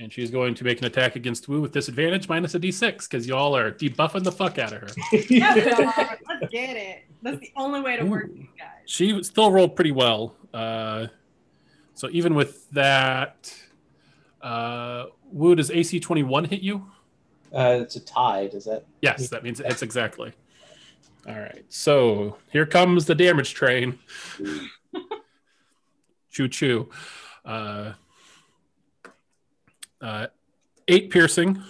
And she's going to make an attack against Wu with disadvantage minus a d6 because y'all are debuffing the fuck out of her. Let's get it. That's the only way to work these guys. She still rolled pretty well. Uh, so even with that, uh, Wu, does AC 21 hit you? Uh, it's a tie. Does that? Yes, that means it hits exactly. All right. So here comes the damage train. choo choo. Uh, uh, eight piercing.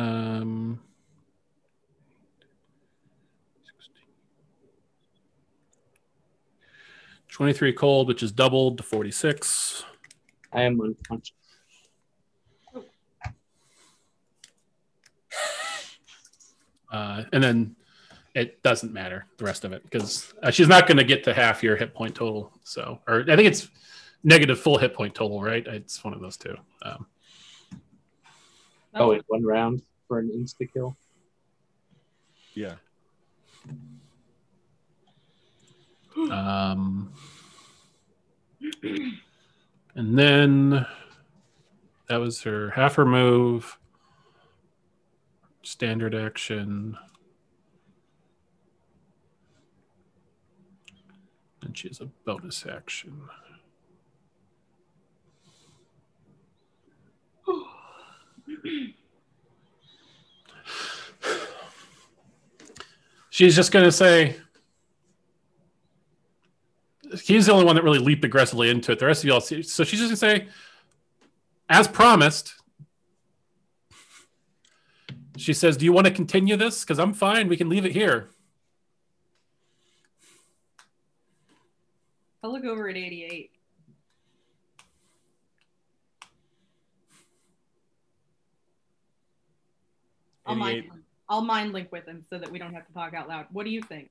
Um, 23 cold, which is doubled to 46. I am unconscious. Uh, and then it doesn't matter the rest of it because uh, she's not going to get to half your hit point total. So, or I think it's negative full hit point total, right? It's one of those two. Um, Oh, in one round for an insta kill. Yeah. Um, and then that was her half her move, standard action. And she has a bonus action. She's just going to say, he's the only one that really leaped aggressively into it. The rest of y'all, see, so she's just gonna say, as promised. She says, "Do you want to continue this? Because I'm fine. We can leave it here." I'll look over at 88. I'll mind, 88. I'll mind link with him so that we don't have to talk out loud. What do you think?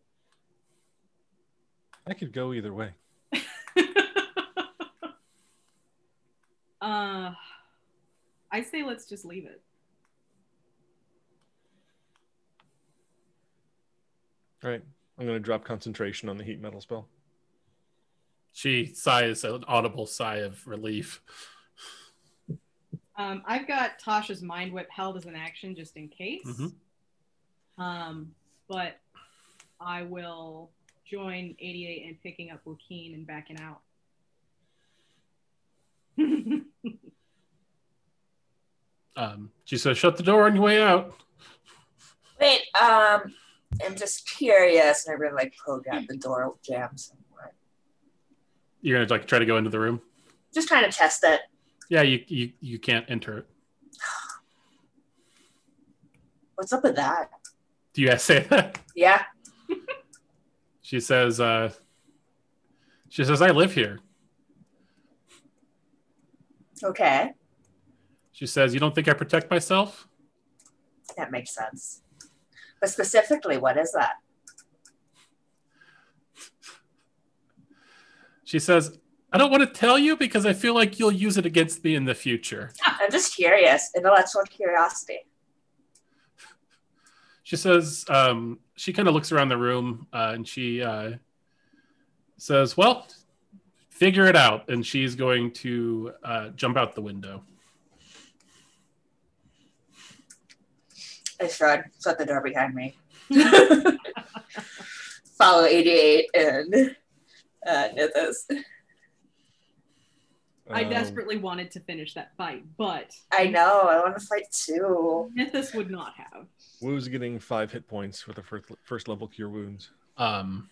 I could go either way. uh, I say let's just leave it. All right. I'm going to drop concentration on the heat metal spell. She sighs an audible sigh of relief. Um, I've got Tasha's mind whip held as an action just in case. Mhm. Um, but I will join 88 in picking up Joaquin and backing out. Um, she says, "Shut the door on your way out." Wait, um, I'm just curious, and I really like poke at the door jam somewhere. You're gonna like try to go into the room. Just trying to test it. Yeah, you you you can't enter it. What's up with that? Do you guys say that? Yeah. She says, uh, "She says I live here." Okay, She says, "You don't think I protect myself?" that makes sense. But specifically, what is that? She says, "I don't want to tell you because I feel like you'll use it against me in the future." I'm just curious, intellectual curiosity. She says, um, she kind of looks around the room uh, and she uh, says, Well, figure it out. And she's going to uh, jump out the window. I shrug, shut the door behind me. Follow 88 and uh. I Um, desperately wanted to finish that fight, but I know, I want to fight too. Nithis would not have. Wu's getting five hit points with the first, first level cure wounds. Um,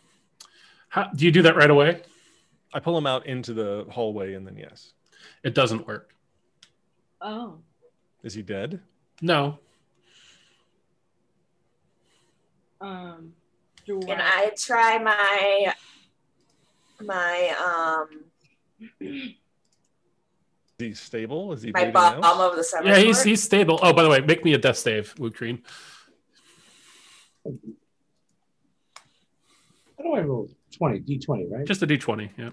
how, do you do that right away? I pull him out into the hallway and then yes. It doesn't work. Oh, Is he dead? No. um, do Can I- I try my my um Is he stable? Is he my bleeding bomb out? of the summer Yeah, he's, he's stable. Oh, by the way, make me a death save, Wukreen. How do I roll? 20, D20, right? Just a d20. Yeah.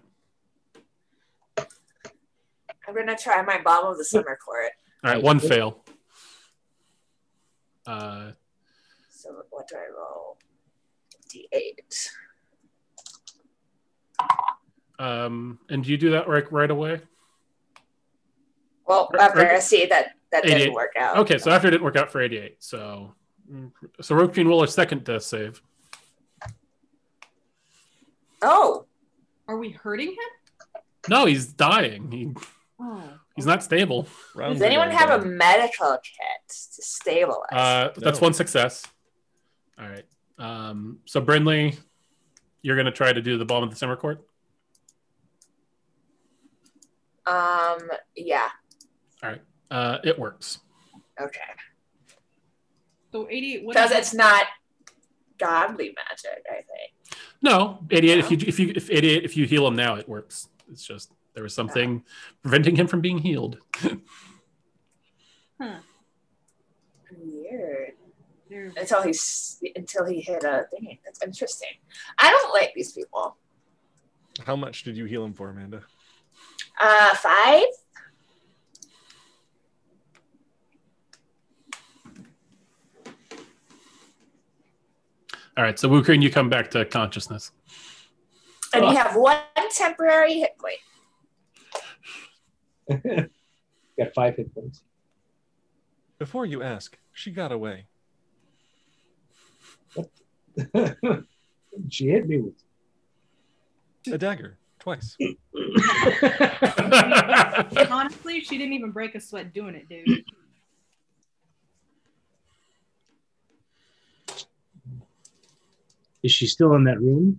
I'm gonna try my balm of the summer court. All right, one fail. Uh, So what do I roll? D8. um, and do you do that right, right away? Well, Or- after or- I see that that 88. didn't work out. Okay, so after it didn't work out for 88. So, so Wukreen roll a second death save. Oh, are we hurting him? No, he's dying. He, Oh, he's not stable. Rounds does anyone going have a medical kit to stabilize? Uh, that's No. one success. All right. Um, so Brindley, you're going to try to do the balm of the summer court. um, yeah. Uh, it works. Okay. so 88. Because is it's not godly magic, I think. No, 88. If you if you if 88 if you heal him now, it works. It's just there was something preventing him from being healed. Huh. Weird. There- Until he's until he hit a thing. That's interesting. I don't like these people. How much did you heal him for, Amanda? Uh, five. All right, so Wu Kreen, you come back to consciousness. And you have one temporary hit point. Got five hit points. Before you ask, she got away. she hit me with. A dagger, twice. Honestly, she didn't even break a sweat doing it, dude. Is she still in that room?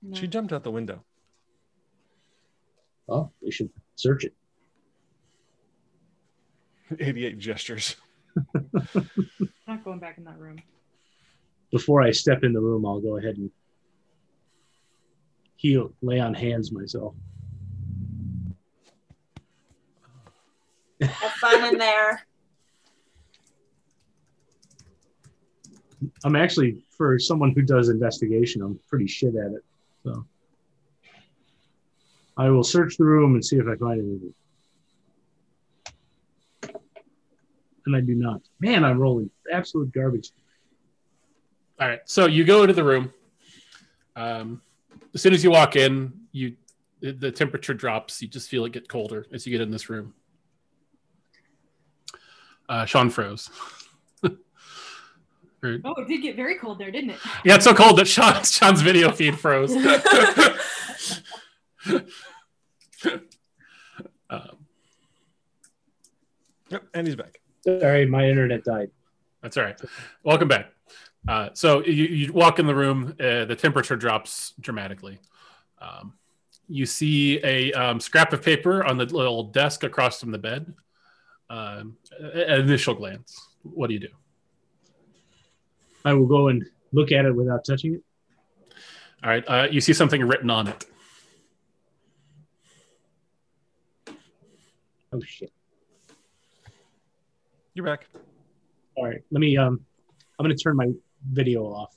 No. She jumped out the window. Oh, we should search it. 88 gestures. Not going back in that room. Before I step in the room, I'll go ahead and heal, lay on hands myself. Have fun in there. I'm actually, for someone who does investigation, I'm pretty shit at it. So I will search the room and see if I find anything. And I do not. Man, I'm rolling absolute garbage. All right, so you go into the room. Um, as soon as you walk in, you the- temperature drops. You just feel it get colder as you get in this room. Uh, Sean froze. Or- Oh, it did get very cold there, didn't it? yeah, it's so cold that Sean, Sean's video feed froze. um, Yep, and he's back. Sorry, my internet died. That's all right. Welcome back. Uh, so you, you walk in the room, uh, the temperature drops dramatically. Um, you see a um, scrap of paper on the little desk across from the bed. Um, at initial glance, what do you do? I will go and look at it without touching it. All right, uh, you see something written on it. Oh shit! You're back. All right, let me. Um, I'm going to turn my video off.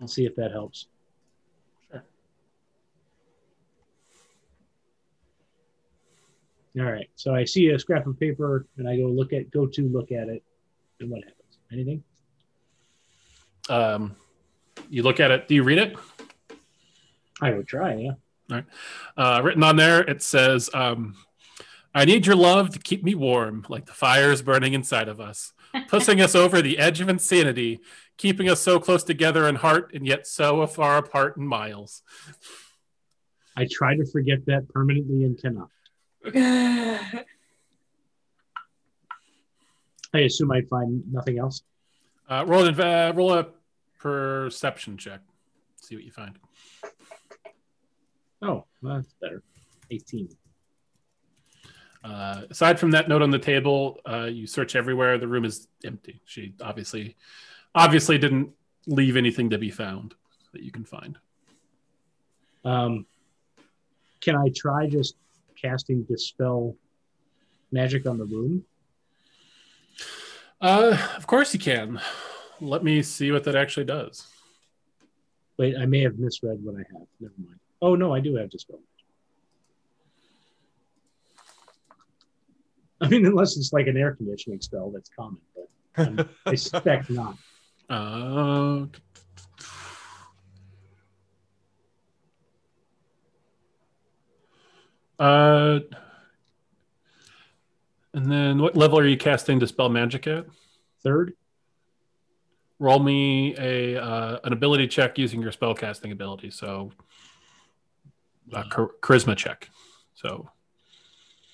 I'll see if that helps. Sure. All right, so I see a scrap of paper, and I go look at, go to look at it, and what happens? Anything? Um, you look at it. Do you read it? I would try. Yeah. Uh, written on there, it says, um, I need your love to keep me warm, like the fires burning inside of us, pushing us over the edge of insanity, keeping us so close together in heart and yet so far apart in miles. I try to forget that permanently and cannot. I assume I'd find nothing else. Uh, roll, an, uh, roll a perception check. See what you find. Oh, well, that's better. 18. Uh, aside from that note on the table, uh, you search everywhere. The room is empty. She obviously, obviously didn't leave anything to be found that you can find. Um, can I try just casting dispel magic on the room? Uh, of course you can. Let me see what that actually does. Wait, I may have misread what I have. Never mind. Oh no, I do have dispel. I mean, unless it's like an air conditioning spell, that's common, but um, I suspect not. Uh, uh, and then what level are you casting Dispel Magic at? Third, Roll me a uh, an ability check using your spell casting ability. So, a char- charisma check. So,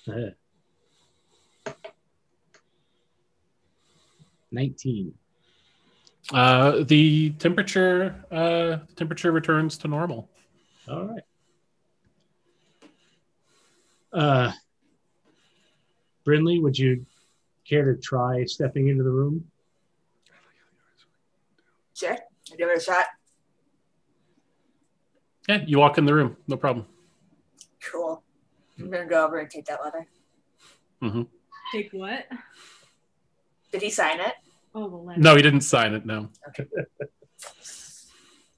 uh, nineteen. uh, the temperature uh, temperature returns to normal. All right. Uh, Brindley, would you care to try stepping into the room? Sure. I'll give it a shot. Yeah, you walk in the room, no problem. Cool. I'm gonna go over and take that letter. Mm-hmm. Take what? Did he sign it? Oh, the letter. No, he didn't sign it. No. Okay.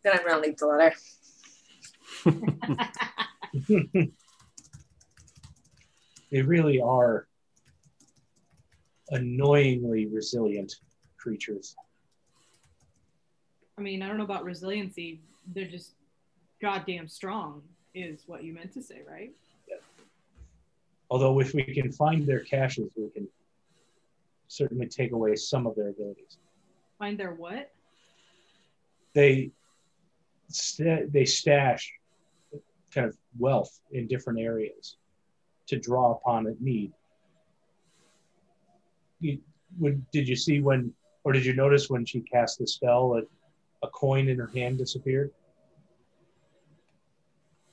Then I'm gonna leave the letter. they really are annoyingly resilient creatures. I mean, I don't know about resiliency. They're just goddamn strong, is what you meant to say, right? Although if we can find their caches, we can certainly take away some of their abilities. Find their what? They sta- they stash kind of wealth in different areas to draw upon at need. You, would, did you see when, or did you notice when she cast the spell, a, a coin in her hand disappeared?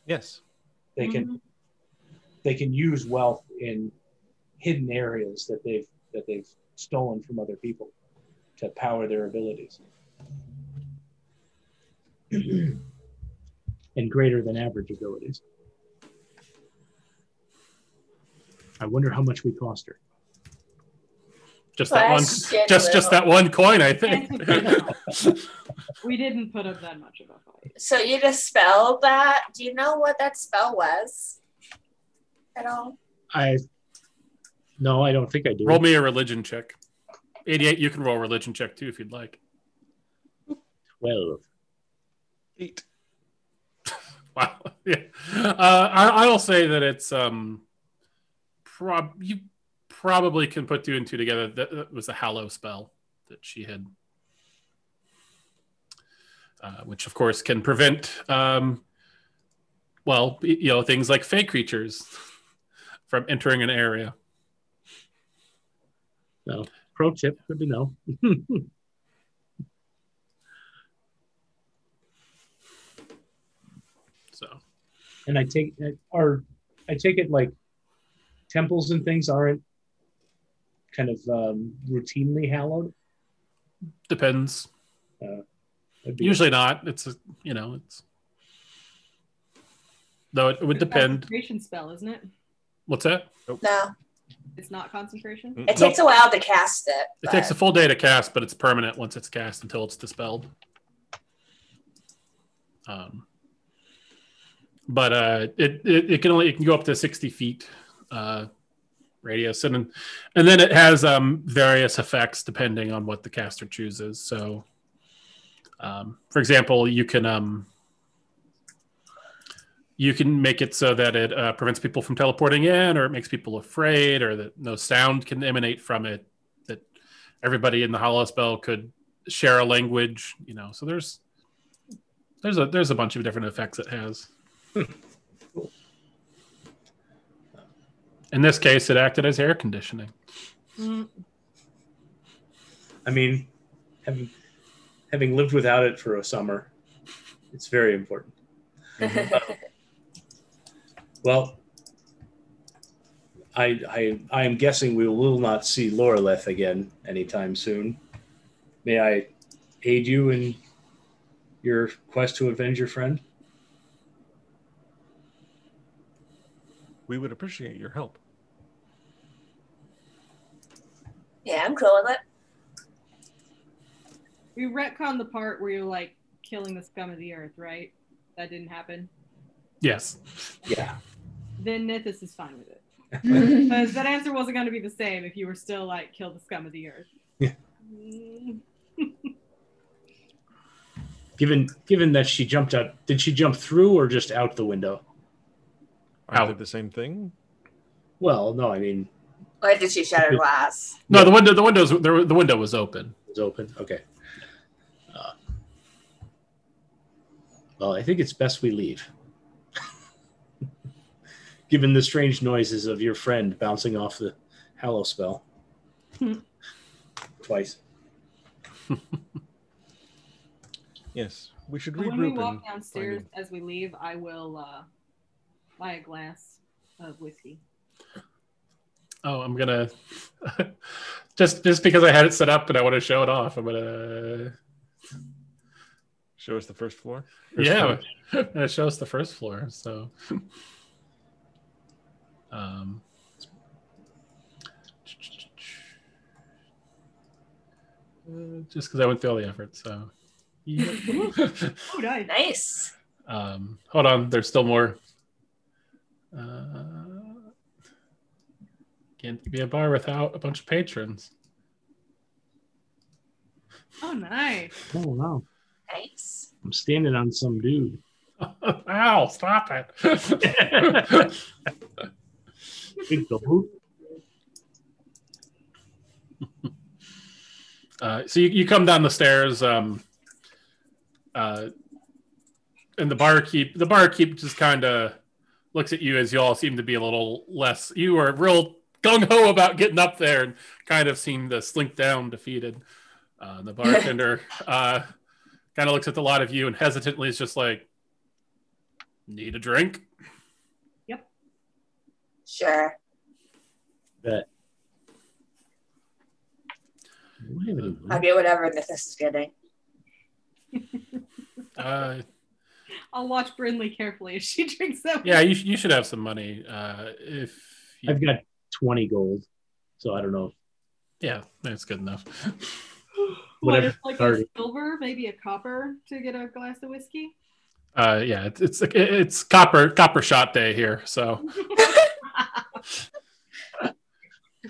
Yes. They can Mhm. they can use wealth in hidden areas that they've that they've stolen from other people to power their abilities. and greater than average abilities. I wonder how much we cost her. Just that one. Just just that one coin, I think. We didn't put up that much of a fight. So you dispelled that. Do you know what that spell was? At all? I no, I don't think I do. roll me a religion check. 88. You can roll a religion check too if you'd like. Twelve. Eight. Wow. Yeah. Uh, I, I'll say that it's um, prob you probably can put two and two together. That, was a hallow spell that she had, uh, which of course can prevent, um, well, you know, things like fey creatures from entering an area. No. Pro tip, good to know. So and I take are I take it like temples and things aren't kind of um, routinely hallowed. depends. That'd be- Usually not. It's a, you know, it's though it would It's a depend. Concentration spell, isn't it? What's that? No. It's not concentration. It takes a while to cast it. It takes a full day to cast, but it's permanent once it's cast until it's dispelled. Um, but uh, it, it it can only it can go up to sixty feet uh, radius, and and then it has um, various effects depending on what the caster chooses. So, um, for example, you can um, you can make it so that it uh, prevents people from teleporting in, or it makes people afraid, or that no sound can emanate from it. That everybody in the hallow spell could share a language, you know. So there's there's a there's a bunch of different effects it has. In this case, it acted as air conditioning. Mm, I mean, having having lived without it for a summer, it's very important. Well, I I I am guessing we will not see Loreleth again anytime soon. May I aid you in your quest to avenge your friend? We would appreciate your help. Yeah, I'm cool with it. we retcon the part where you're like killing the scum of the earth, right? That didn't happen. Yes. Yeah. Then Nithis is fine with it. Because that answer wasn't going to be the same if you were still like kill the scum of the earth. Yeah. Given given that she jumped out, did she jump through or just out the window? Are they Out. the same thing? Well, no, I mean Or did she shatter glass? No, the window the windows the, the window was open. it's open. Okay. Uh, well, I think it's best we leave. Given the strange noises of your friend bouncing off the hallow spell. Twice. Yes. We should regroup. When we walk downstairs as we leave, I will uh, buy a glass of whiskey. Oh, I'm gonna just just because I had it set up and I want to show it off. I'm gonna show us the first floor. First yeah, floor. it shows the first floor. So, um, uh, just because I went through all the effort. So. Oh, nice. Nice. um, hold on, there's still more. Uh, can't be a bar without a bunch of patrons. Oh, nice. Oh wow. Nice. I'm standing on some dude. Ow! Stop it. Big gold. Uh, so you, you come down the stairs, um, uh, and the barkeep the barkeep just kind of looks at you as you all seem to be a little less. You are real gung ho about getting up there, and kind of seem to slink down defeated. Uh, the bartender uh, kind of looks at the lot of you and hesitantly is just like, "Need a drink?" Yep. Sure. Bet. I have any I'll get whatever Nithis is getting. Uh, I'll watch Brindley carefully as she drinks that. yeah, you, sh- you should have some money. Uh, if you, I've got 20 gold, so I don't know. yeah, that's good enough. What whatever if like a party. silver, maybe a copper to get a glass of whiskey? Uh, yeah, it's it's it's copper copper shot day here, so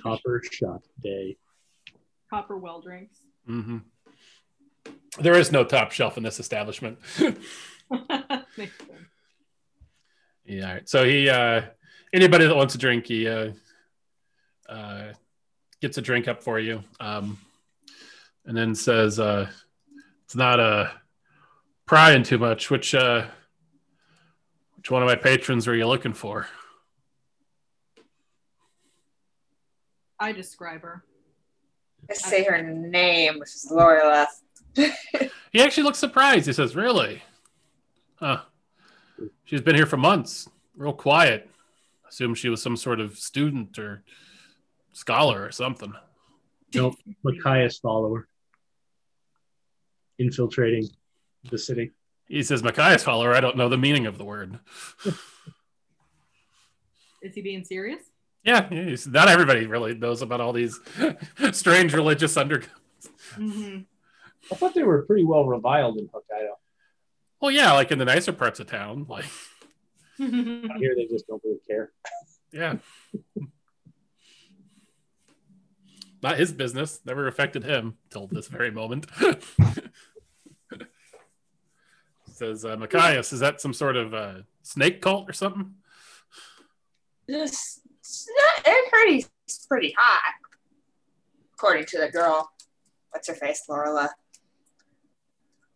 Copper shot day. copper well drinks. hmm there is no top shelf in this establishment. Yeah, all right. so he uh, anybody that wants a drink, he uh, uh, gets a drink up for you, um, and then says, uh, "It's not uh, prying too much. Which uh, which one of my patrons are you looking for?" I describe her. I say her name, which is Loreleth. He actually looks surprised. He says, "Really? Huh? She's been here for months. Real quiet. Assume she was some sort of student or scholar or something." Nope. Machias follower. Infiltrating the city. He says, "Machias follower. I don't know the meaning of the word." Is he being serious? Yeah, he's, not everybody really knows about all these strange religious under. hmm I thought they were pretty well reviled in Hokkaido. Well, yeah, like in the nicer parts of town, like here, they just don't really care. yeah. Not his business. Never affected him till this very moment. Says uh, Machias, is that some sort of uh, snake cult or something? Just, it's not, they're pretty, it's pretty hot, according to the girl. What's her face, Loreleth?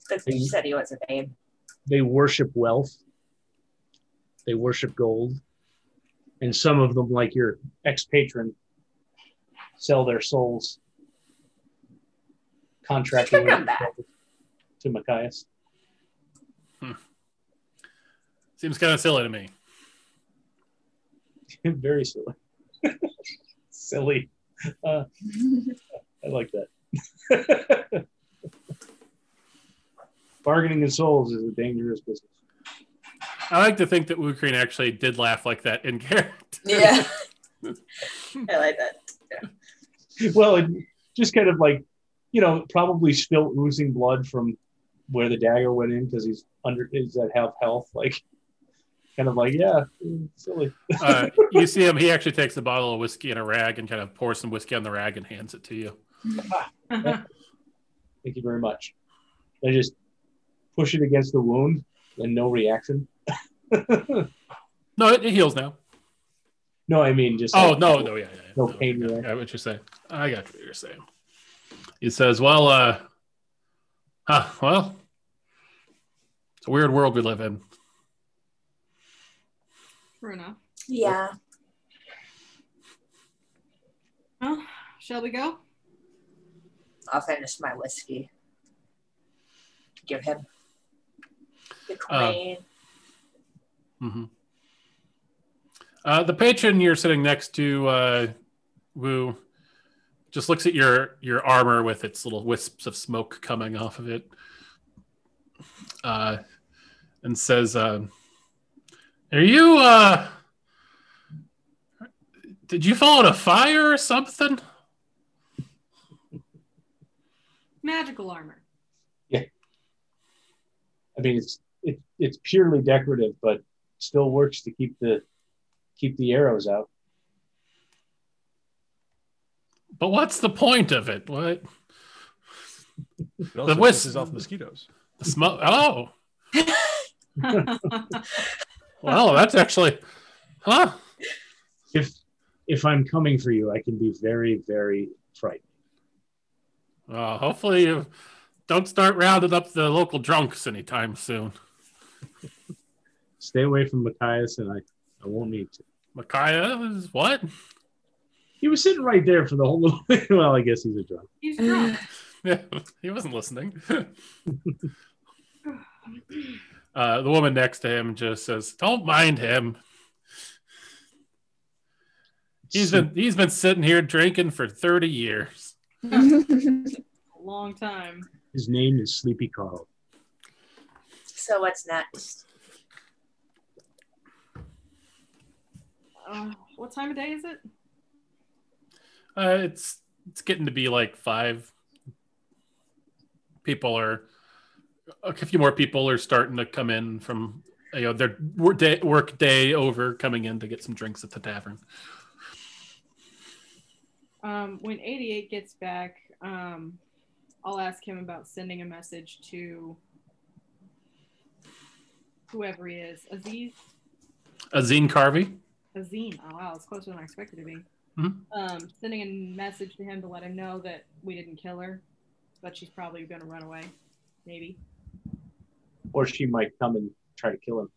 But She said he was a name. They worship wealth. They worship gold. And some of them, like your ex patron, sell their souls. Contracting Should come back. to Machias. Seems kind of silly to me. Very silly. silly. Uh, I like that. Bargaining in souls is a dangerous business. I like to think that Wukreen actually did laugh like that in character. Yeah. I like that. Well, it just kind of like, you know, probably still oozing blood from where the dagger went in because he's under, he's at half health. Like, kind of like, yeah, silly. Uh, you see him, he actually takes a bottle of whiskey and a rag and kind of pours some whiskey on the rag and hands it to you. Thank you very much. I just push it against the wound and no reaction. No, it, it heals now. No, I mean just. Oh like- no, no, yeah, yeah, yeah. No pain I there. got what you're saying. I got what you're saying. He says, "Well, uh, huh, well, it's a weird world we live in. True enough. Yeah. Well, shall we go? I'll finish my whiskey. Give him the Uh, queen. hmm Uh, the patron you're sitting next to, uh, Wu, just looks at your your armor with its little wisps of smoke coming off of it, uh, and says, um, "Are you? Uh, did you fall in a fire or something?" Magical armor. Yeah. I mean, it's it, it's purely decorative, but still works to keep the keep the arrows out. But what's the point of it? What? It also wisp- pisses off mosquitoes. The smoke. Oh, well, that's actually, huh? If if I'm coming for you, I can be very, very frightened. Uh, hopefully, you don't start rounding up the local drunks anytime soon. Stay away from Machias, and I, I won't need to. Machias is what? He was sitting right there for the whole. Little. well, I guess he's a drunk. He's drunk. Yeah, he wasn't listening. uh, the woman next to him just says, "Don't mind him. He's been he's been sitting here drinking for thirty years." A long time. His name is Sleepy Carl. so what's next? Uh, what time of day is it? Uh, it's it's getting to be like five. People are a few more people are starting to come in from you know their work day, work day over, coming in to get some drinks at the tavern. Um, when 88 gets back, um, I'll ask him about sending a message to whoever he is. Aziz? Azine Carvey. Azine. Oh, wow, it's closer than I expected to be. Mhm. Um, sending a message to him to let him know that we didn't kill her, but she's probably going to run away. Maybe. Or she might come and try to kill him.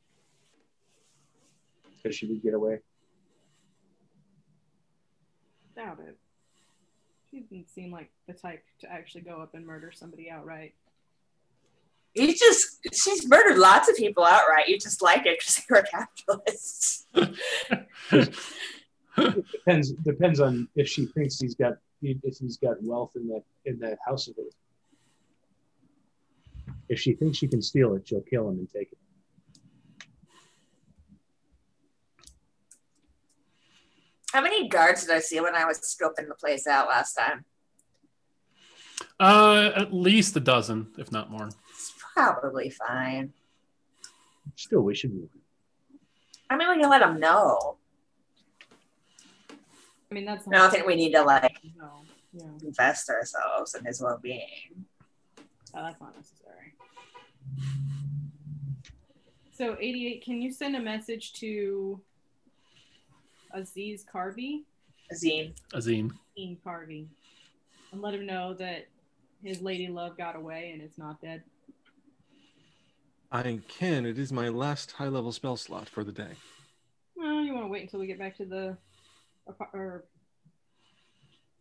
Because she did get away. Doubt it. She didn't seem like the type to actually go up and murder somebody outright. You just she's murdered lots of people outright. You just like it because they were capitalists. Depends depends on if she thinks he's got if he's got wealth in that in that house of his. If she thinks she can steal it, she'll kill him and take it. How many guards did I see when I was scoping the place out last time? Uh, at least a dozen, if not more. It's probably fine. Still, we should move. I mean, we can let them know. I mean, that's I don't think we need to like No, yeah, invest ourselves in his well-being. oh, that's not necessary. So, 88, can you send a message to Aziz Carvey? Azim, Azine. Ian Carvey and let him know that his lady love got away and it's not dead. I can. It is my last high level spell slot for the day. Well, you want to wait until we get back to the apart- or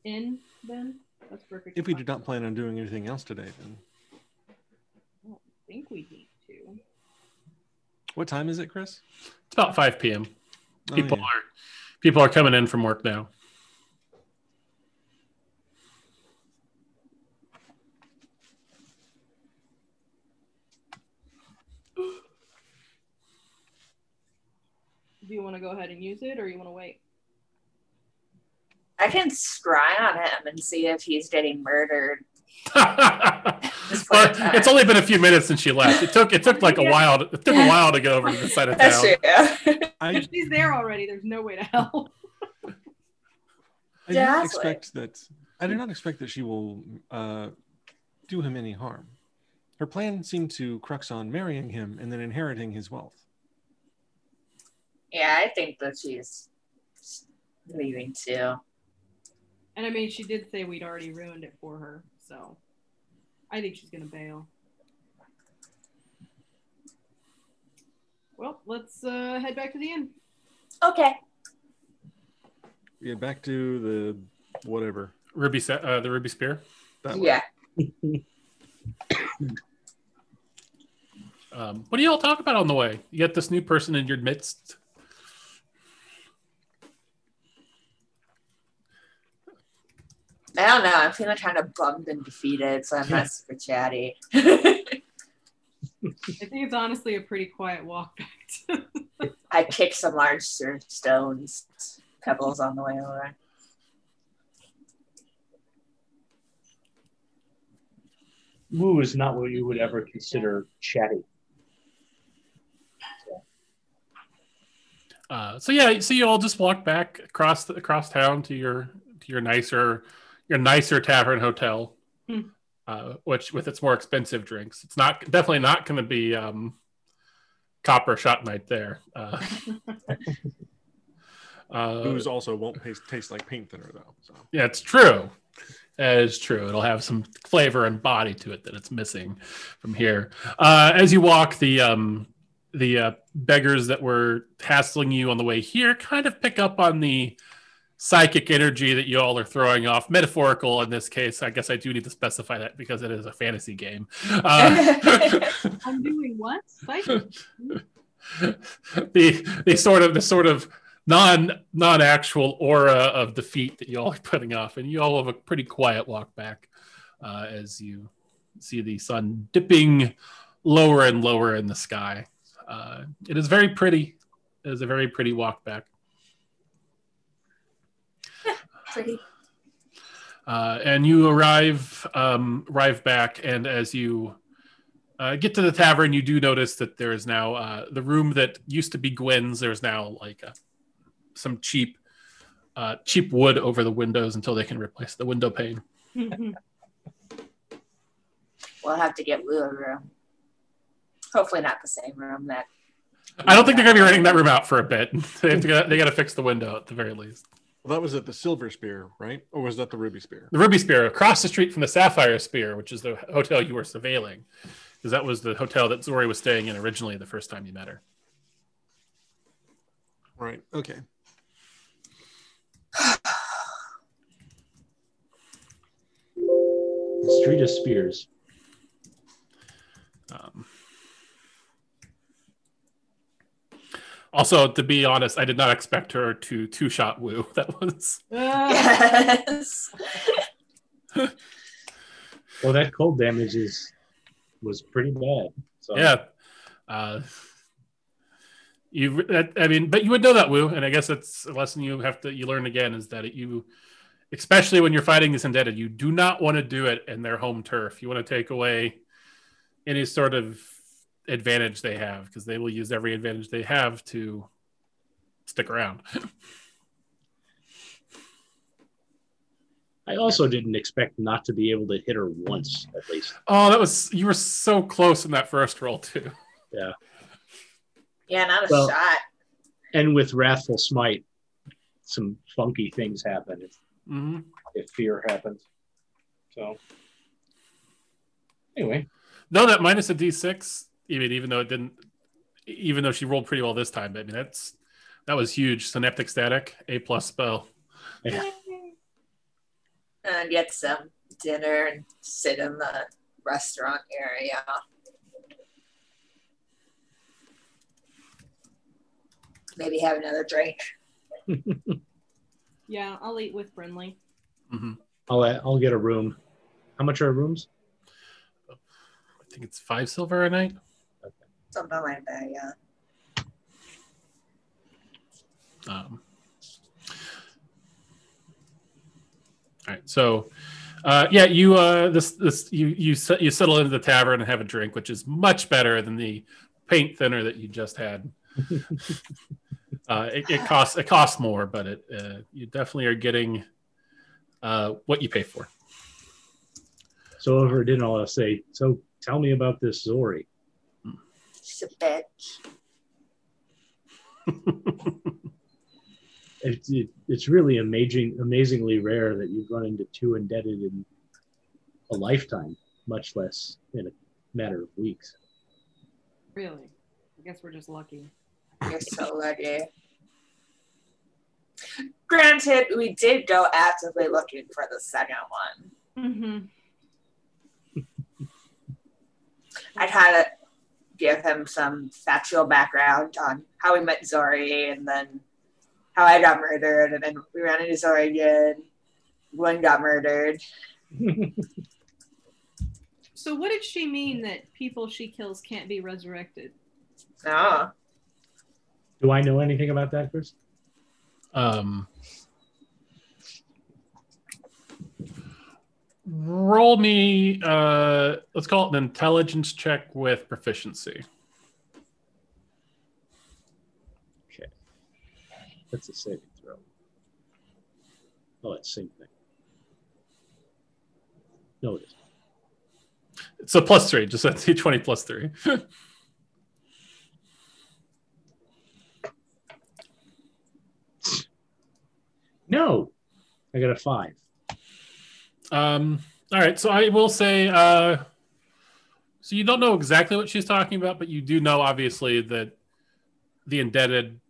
inn then? That's perfect. If we do not plan on doing anything else today, then I don't think we need to. what time is it, Chris? It's about five p.m. Oh, People yeah. are people are coming in from work now. Do you want to go ahead and use it or you want to wait? I can scry on him and see if he's getting murdered. it's only been a few minutes since she left. It took it took like a Yeah. while. It took a while to go over to the side of That's town. true. I, If she's there already, there's no way to help. I do not that's expect that. I do not expect that she will uh, do him any harm. Her plan seemed to crux on marrying him and then inheriting his wealth. yeah, I think that she's leaving too. And I mean, she did say we'd already ruined it for her, so I think she's gonna bail. Well, let's uh, head back to the inn. Okay. Yeah, back to the whatever. Ruby, sa- uh, the Ruby Spear. That. Yeah. Um, what do y'all talk about on the way? You get this new person in your midst. I don't know. I'm feeling kind of bummed and defeated, so I'm not super chatty. I think it's honestly a pretty quiet walk back. To- I kicked some large sur- stones, pebbles on the way over. Wu is not what you would ever consider chatty. Uh, so yeah, so you all just walk back across the, across town to your to your nicer your nicer tavern hotel. Hmm. uh, which with its more expensive drinks, it's not definitely not going to be um, copper shot night there. Uh, uh, Booze also won't taste, taste like paint thinner though. So yeah, it's true. That is true. It'll have some flavor and body to it that it's missing from here. Uh, as you walk, the um, the uh, beggars that were hassling you on the way here kind of pick up on the psychic energy that you all are throwing off. Metaphorical in this case. I guess I do need to specify that because it is a fantasy game. Uh, I'm doing what? Psychic? the the sort of the sort of non non actual aura of defeat that you all are putting off, and you all have a pretty quiet walk back uh, as you see the sun dipping lower and lower in the sky. Uh, it is very pretty. It is a very pretty walk back. Pretty. Uh, and you arrive um, arrive back, and as you uh, get to the tavern, you do notice that there is now uh, the room that used to be Gwen's. There's now like a, some cheap uh, cheap wood over the windows until they can replace the window pane. We'll have to get Lou a room. Hopefully not the same room that. I don't think they're going to be renting that room out for a bit. they have to they got to fix the window at the very least. Well, that was at the Silver Spear, right? Or was that the Ruby Spear? The Ruby Spear across the street from the Sapphire Spear, which is the hotel you were surveilling, because that was the hotel that Zori was staying in originally the first time you met her. Right. Okay. The Street of Spears. Um, also, to be honest, I did not expect her to two shot Wu. That was Yes. Well, that cold damage is was pretty bad. So yeah. Uh, you, that, I mean, but you would know that Wu, and I guess that's a lesson you have to you learn again is that you, especially when you're fighting this indebted, you do not want to do it in their home turf. You want to take away any sort of advantage they have because they will use every advantage they have to stick around. I also didn't expect not to be able to hit her once at least. Oh, that was you were so close in that first roll too. Yeah. Yeah, not a well, shot. And with wrathful smite, some funky things happen if, mm-hmm. if fear happens. So anyway. No, that minus a d6 I mean, even though it didn't, even though she rolled pretty well this time, I mean, that's that was huge. Synaptic static, A plus spell. Yeah. and get some dinner and sit in the restaurant area. Maybe have another drink. yeah, I'll eat with Brindley. Mm-hmm. I'll uh, I'll get a room. How much are rooms? I think it's five silver a night. Something like that, yeah. Um, all right, so uh, yeah, you uh, this this you you set, you settle into the tavern and have a drink, which is much better than the paint thinner that you just had. uh, it, it costs it costs more, but it uh, you definitely are getting uh, what you pay for. So over dinner, I'll say, so tell me about this Zori. She's a bitch. It's it, it's really amazing, amazingly rare that you've run into two indebted in a lifetime, much less in a matter of weeks. Really? I guess we're just lucky. You're so lucky. Granted, we did go actively looking for the second one. Mm-hmm. I'd had to give him some factual background on how we met Zori and then how I got murdered, and then we ran into Zori again. Gwen got murdered. So what did she mean that people she kills can't be resurrected? No. Do I know anything about that, Chris? Um, roll me. Uh, let's call it an intelligence check with proficiency. Okay. That's a saving throw. Oh, it's same thing. No, it isn't. It's a plus three, just a d20 plus three. No, I got a five. Um, all right, so I will say, uh, so you don't know exactly what she's talking about, but you do know obviously that the indebted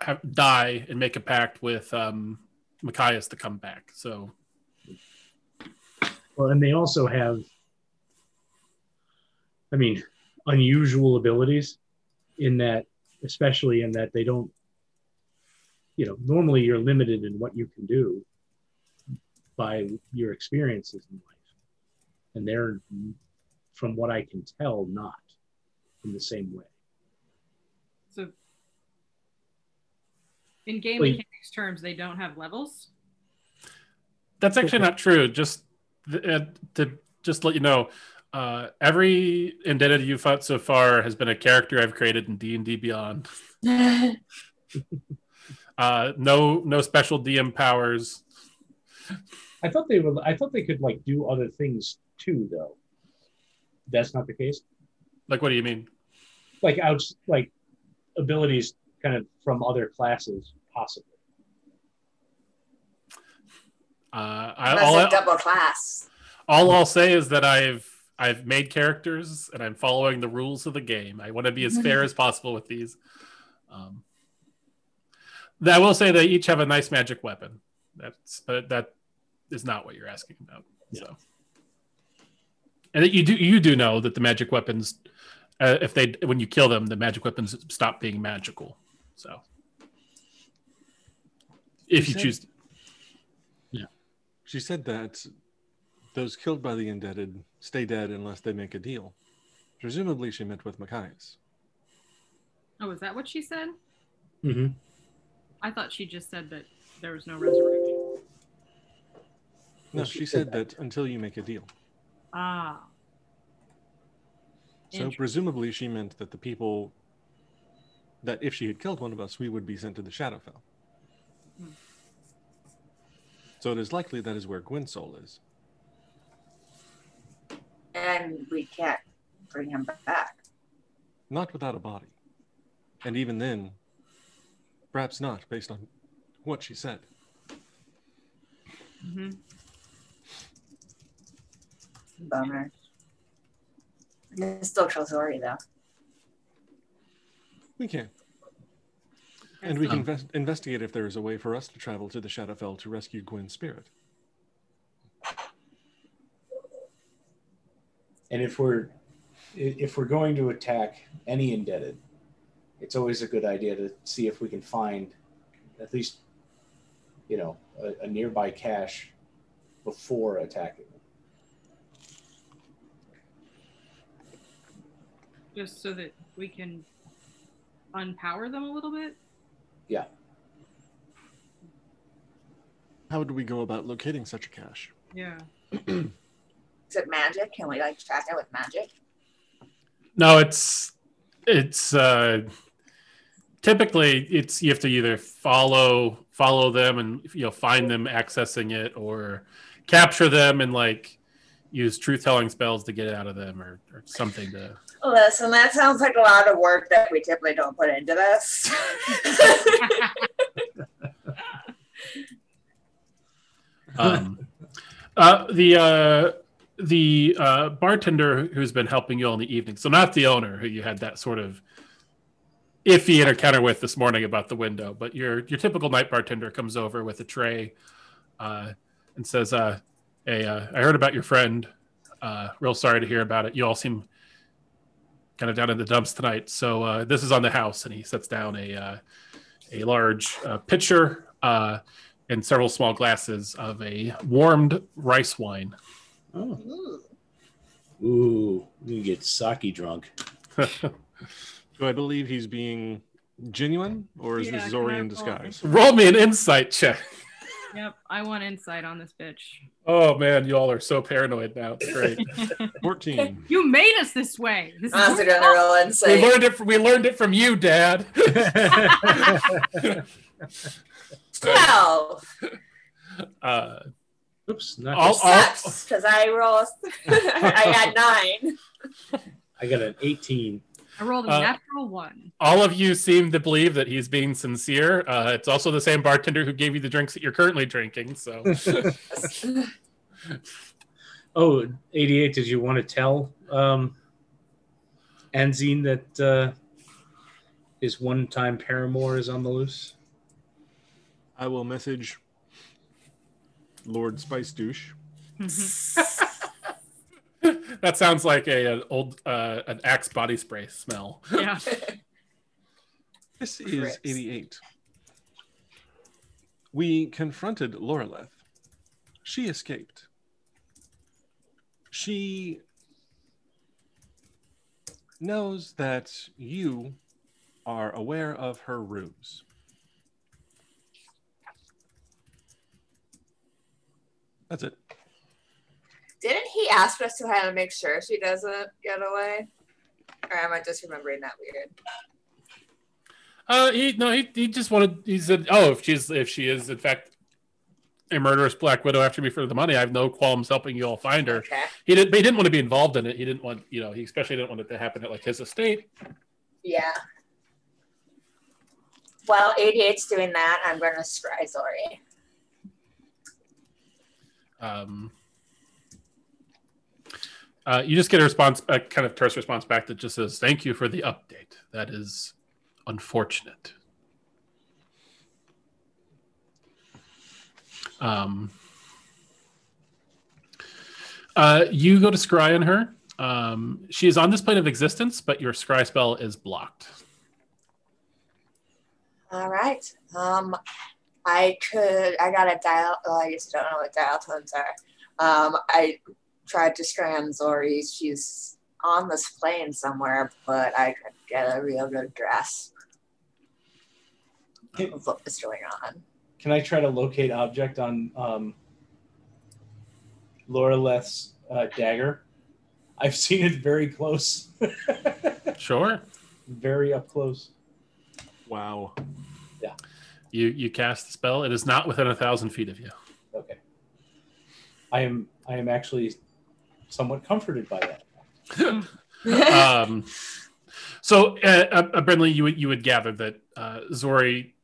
have, die and make a pact with um, Machias to come back. So Well, and they also have, I mean, unusual abilities in that, especially in that they don't, you know, normally you're limited in what you can do by your experiences in life. And they're, from what I can tell, not in the same way. So, in game Wait. mechanics terms, they don't have levels. that's actually not true. Just uh, to just let you know, uh, every indebted you've fought so far has been a character I've created in D and D Beyond. Uh, no, no special DM powers. I thought they were, I thought they could like do other things too, though. That's not the case. Like, what do you mean? Like out, like abilities kind of from other classes, possibly. Uh, I, That's all, a double class. all I'll say is that I've I've made characters and I'm following the rules of the game. I want to be as fair as possible with these. Um, I will say they each have a nice magic weapon. That's but that is not what you're asking about. So, and that you do you do know that the magic weapons, uh, if they when you kill them, the magic weapons stop being magical. So, if you said- choose, yeah, She said that those killed by the indebted stay dead unless they make a deal. Presumably, she meant with Machias. Oh, is that what she said? Mm-hmm. I thought she just said that there was no resurrection. No, she, she said said that until you make a deal. Ah. So presumably, she meant that the people that if she had killed one of us, we would be sent to the Shadowfell. Hmm. So it is likely that is where Gwen's soul is. And we can't bring him back. Not without a body. And even then, perhaps not, based on what she said. hmm Bummer. I can still kill Zori though. We can. And we can Um, ves- investigate if there is a way for us to travel to the Shadowfell to rescue Gwen's spirit. And if we're if we're going to attack any indebted, it's always a good idea to see if we can find at least you know a, a nearby cache before attacking Just so that we can unpower them a little bit. Yeah. How would we go about locating such a cache? Yeah. Is it magic? Can we like track it with magic? No, it's it's uh typically it's you have to either follow follow them and you know find them accessing it or capture them and like use truth telling spells to get it out of them or, or something to Listen, that sounds like a lot of work that we typically don't put into this. um uh the uh the uh bartender who's been helping you all in the evening so not the owner who you had that sort of iffy encounter with this morning about the window but your your typical night bartender comes over with a tray uh and says uh hey uh, i heard about your friend uh real sorry to hear about it you all seem kind of down in the dumps tonight so uh this is on the house and he sets down a uh a large uh, pitcher uh and several small glasses of a warmed rice wine. Oh, Ooh. ooh, you get sake drunk. Do I believe he's being genuine, or is Yeah, this can Zori in disguise? Roll me an insight check. Yep. I want insight on this bitch. Oh man, you all are so paranoid now. It's great. 14. you made us this way. This is Honestly, your gonna fault. roll we learned it. From, we learned it from you, Dad. Twelve. uh, Oops, not All- all- Sucks because I rolled. I had nine. I got an 18. I rolled a Uh, natural one. All of you seem to believe that he's being sincere. Uh, it's also the same bartender who gave you the drinks that you're currently drinking. So Oh, 88, did you want to tell um, Anzine that uh, his one time paramour is on the loose? I will message Lord Spice Douche. that sounds like a an old uh, an Axe body spray smell. yeah. This is Crips. 88. We confronted Loreleth. She escaped. She knows that you are aware of her ruse. That's it. Didn't he ask us to kind of make sure she doesn't get away? Or am I just remembering that weird? Uh, he no, he, he just wanted. He said, "Oh, if she's if she is in fact a murderous Black Widow after me for the money, I have no qualms helping you all find her." Okay. He didn't. But he didn't want to be involved in it. He didn't want you know. He especially didn't want it to happen at like his estate. Yeah. While 88's doing that, I'm going to scry Zori. Um, uh, you just get a response, a kind of terse response back that just says, "Thank you for the update. That is unfortunate." Um, uh, you go to scry on her. Um, she is on this plane of existence, but your scry spell is blocked. All right. Um, I could. I got a dial. Well, I I don't know what dial tones are. Um, I tried to strand on Zori. She's on this plane somewhere, but I could get a real good grasp of what was going on. Can I try to locate object on um, Loreleth's uh, dagger? I've seen it very close, Sure. very up close. Wow. Yeah. You you cast the spell. It is not within a thousand feet of you. Okay. I am I am actually somewhat comforted by that. um, so, uh, uh, Brindley, you would you would gather that uh, Zori,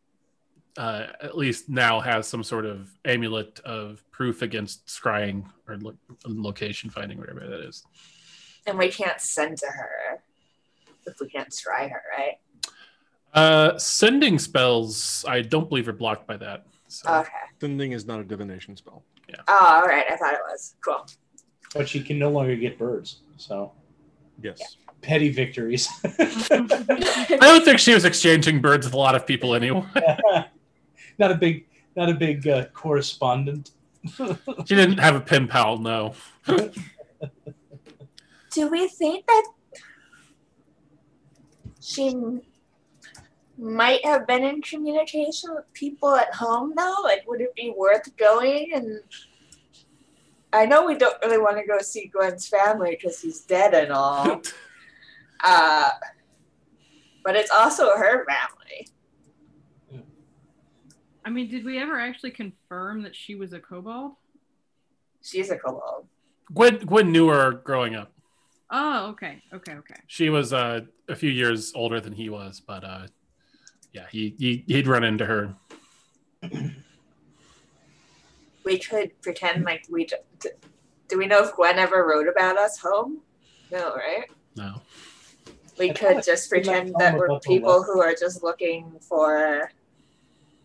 uh, at least now, has some sort of amulet of proof against scrying or lo- location finding, whatever that is. And we can't send to her if we can't scry her, right? Uh, sending spells, I don't believe are blocked by that. So, Okay. Sending is not a divination spell. Yeah. Oh, all right. I thought it was cool. But she can no longer get birds. So Yes. petty victories. I don't think she was exchanging birds with a lot of people anyway. not a big not a big uh, correspondent. she didn't have a pen pal, no. Do we think that she might have been in communication with people at home though? Like, would it be worth going? And I know we don't really want to go see Gwen's family because he's dead and all. Uh, but it's also her family. I mean, did we ever actually confirm that she was a kobold? She's a kobold. Gwen Gwen knew her growing up. Oh, okay, okay, okay. She was uh, a few years older than he was, but uh, yeah, he, he he'd run into her. We could pretend like we. d- d- Do we know if Gwen ever wrote about us home? No, right? No, We I could just pretend tell that we're people left. who are just looking for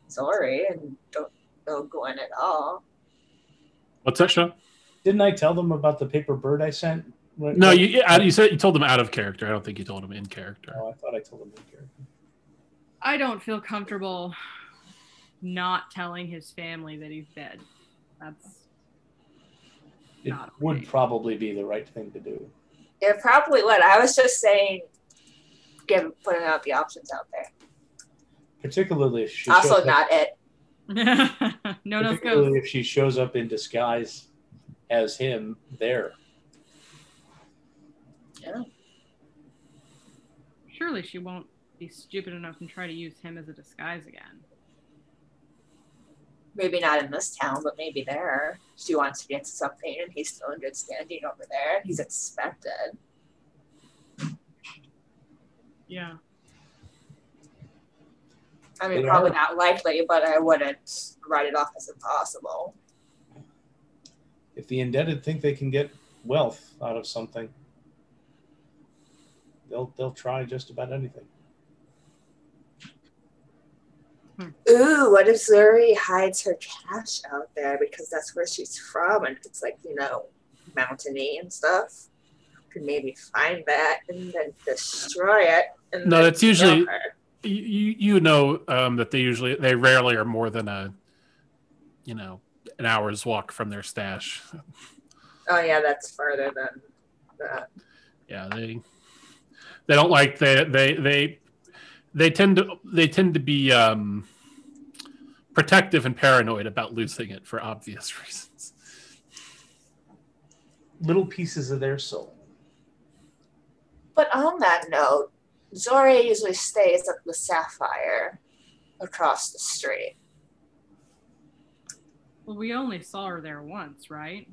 Zori and don't know Gwen at all. what's that, Sean? Didn't I tell them about the paper bird I sent? When- No, you you said you told them out of character. I don't think you told them in character. Oh, I thought I told them in character. I don't feel comfortable not telling his family that he's dead. That's It Not would okay. probably be the right thing to do. It probably would. I was just saying, give putting out the options out there. Particularly if she shows Also, up, not it. no no particularly if she shows up in disguise as him there. Yeah. Surely she won't be stupid enough and try to use him as a disguise again. Maybe not in this town, but maybe there. She wants to get to something and he's still in good standing over there. He's expected. Yeah. I mean, They probably are. not likely, but I wouldn't write it off as impossible. If the indebted think they can get wealth out of something, they'll they'll try just about anything. Ooh, what if Zori hides her cash out there because that's where she's from and it's like, you know, mountainy and stuff? Could maybe find that and then destroy it. And No, that's usually- You you you know um, that they usually they rarely are more than a you know an hour's walk from their stash. Oh, yeah, that's farther than that. Yeah, they they don't like they they they they tend to they tend to be um, protective and paranoid about losing it for obvious reasons. Little pieces of their soul. But on that note, Zori usually stays at the Sapphire across the street. Well, we only saw her there once, right?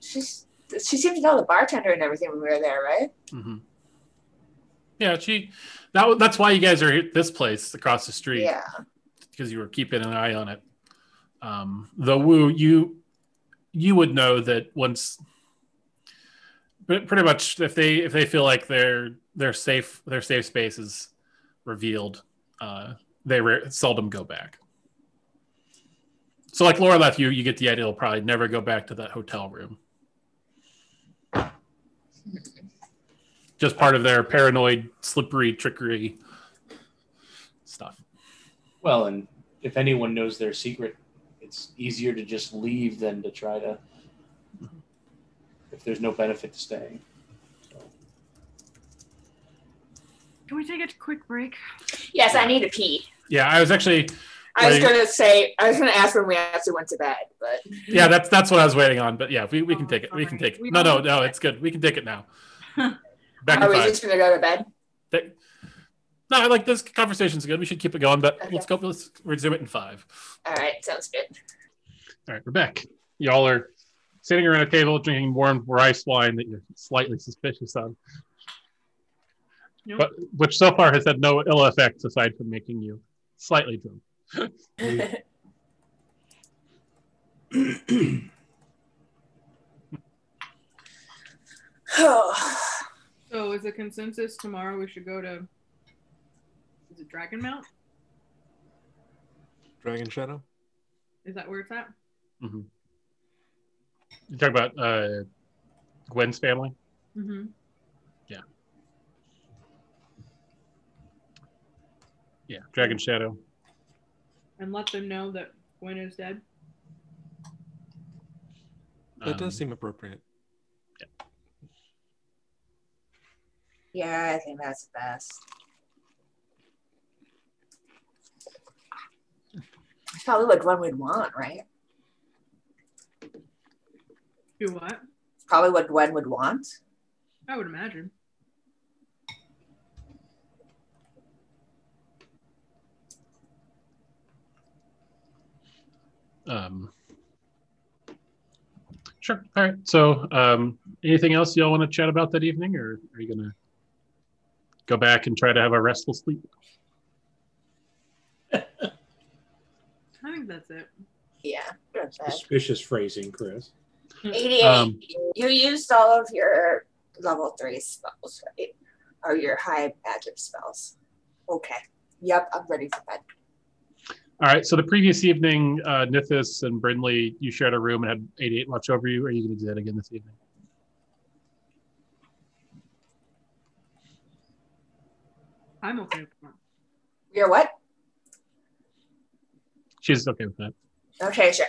She's she seemed to know the bartender and everything when we were there, right? hmm Yeah, she that that's why you guys are at this place across the street. Yeah. because you were keeping an eye on it. Um, though Wu, you you would know that once, but pretty much if they if they feel like their their safe their safe space is revealed, uh, they re- seldom go back. So like Loreleth you, you get the idea they'll probably never go back to that hotel room. Just part of their paranoid, slippery trickery stuff. Well, and if anyone knows their secret, it's easier to just leave than to try to. If there's no benefit to staying. Can we take a quick break? Yes, I need to pee. Yeah, I was actually I was Right. gonna say I was gonna ask when we actually went to bed, but Yeah, that's that's what I was waiting on. But yeah, we, we can Oh, take it. We can take it. No, no, no. It's good. We can take it now. Back are in we five. just gonna go to bed? Take- No, I like this conversation's good. We should keep it going, but Okay. let's go. Let's resume it in five. All right, sounds good. All right, we're back. Y'all are sitting around a table drinking warm rice wine that you're slightly suspicious of, Nope. but which so far has had no ill effects aside from making you slightly drunk. oh, So is the consensus tomorrow we should go to is it Dragon Mount? Dragon Shadow. Is that where it's at? Mm-hmm. You talk about uh, Gwen's family. Mm-hmm. Yeah. Yeah, Dragon Shadow. And let them know that Gwen is dead. That Um, does seem appropriate. Yeah, I think that's the best. It's Probably what Gwen would want, right? Do what? It's Probably what Gwen would want. I would imagine. Um, sure. All right. So, um, anything else y'all want to chat about that evening, or are you gonna go back and try to have a restful sleep? I think that's it. Yeah, go to bed. Suspicious phrasing, Chris. 88. Um, you used all of your level three spells, right? Or your high magic spells. Okay. Yep, I'm ready for bed. All right. So the previous evening, uh, Nithis and Brindley, you shared a room and had 88 watch over you. Are you going to do that again this evening? I'm okay with that. You're what? She's okay with that. Okay, sure.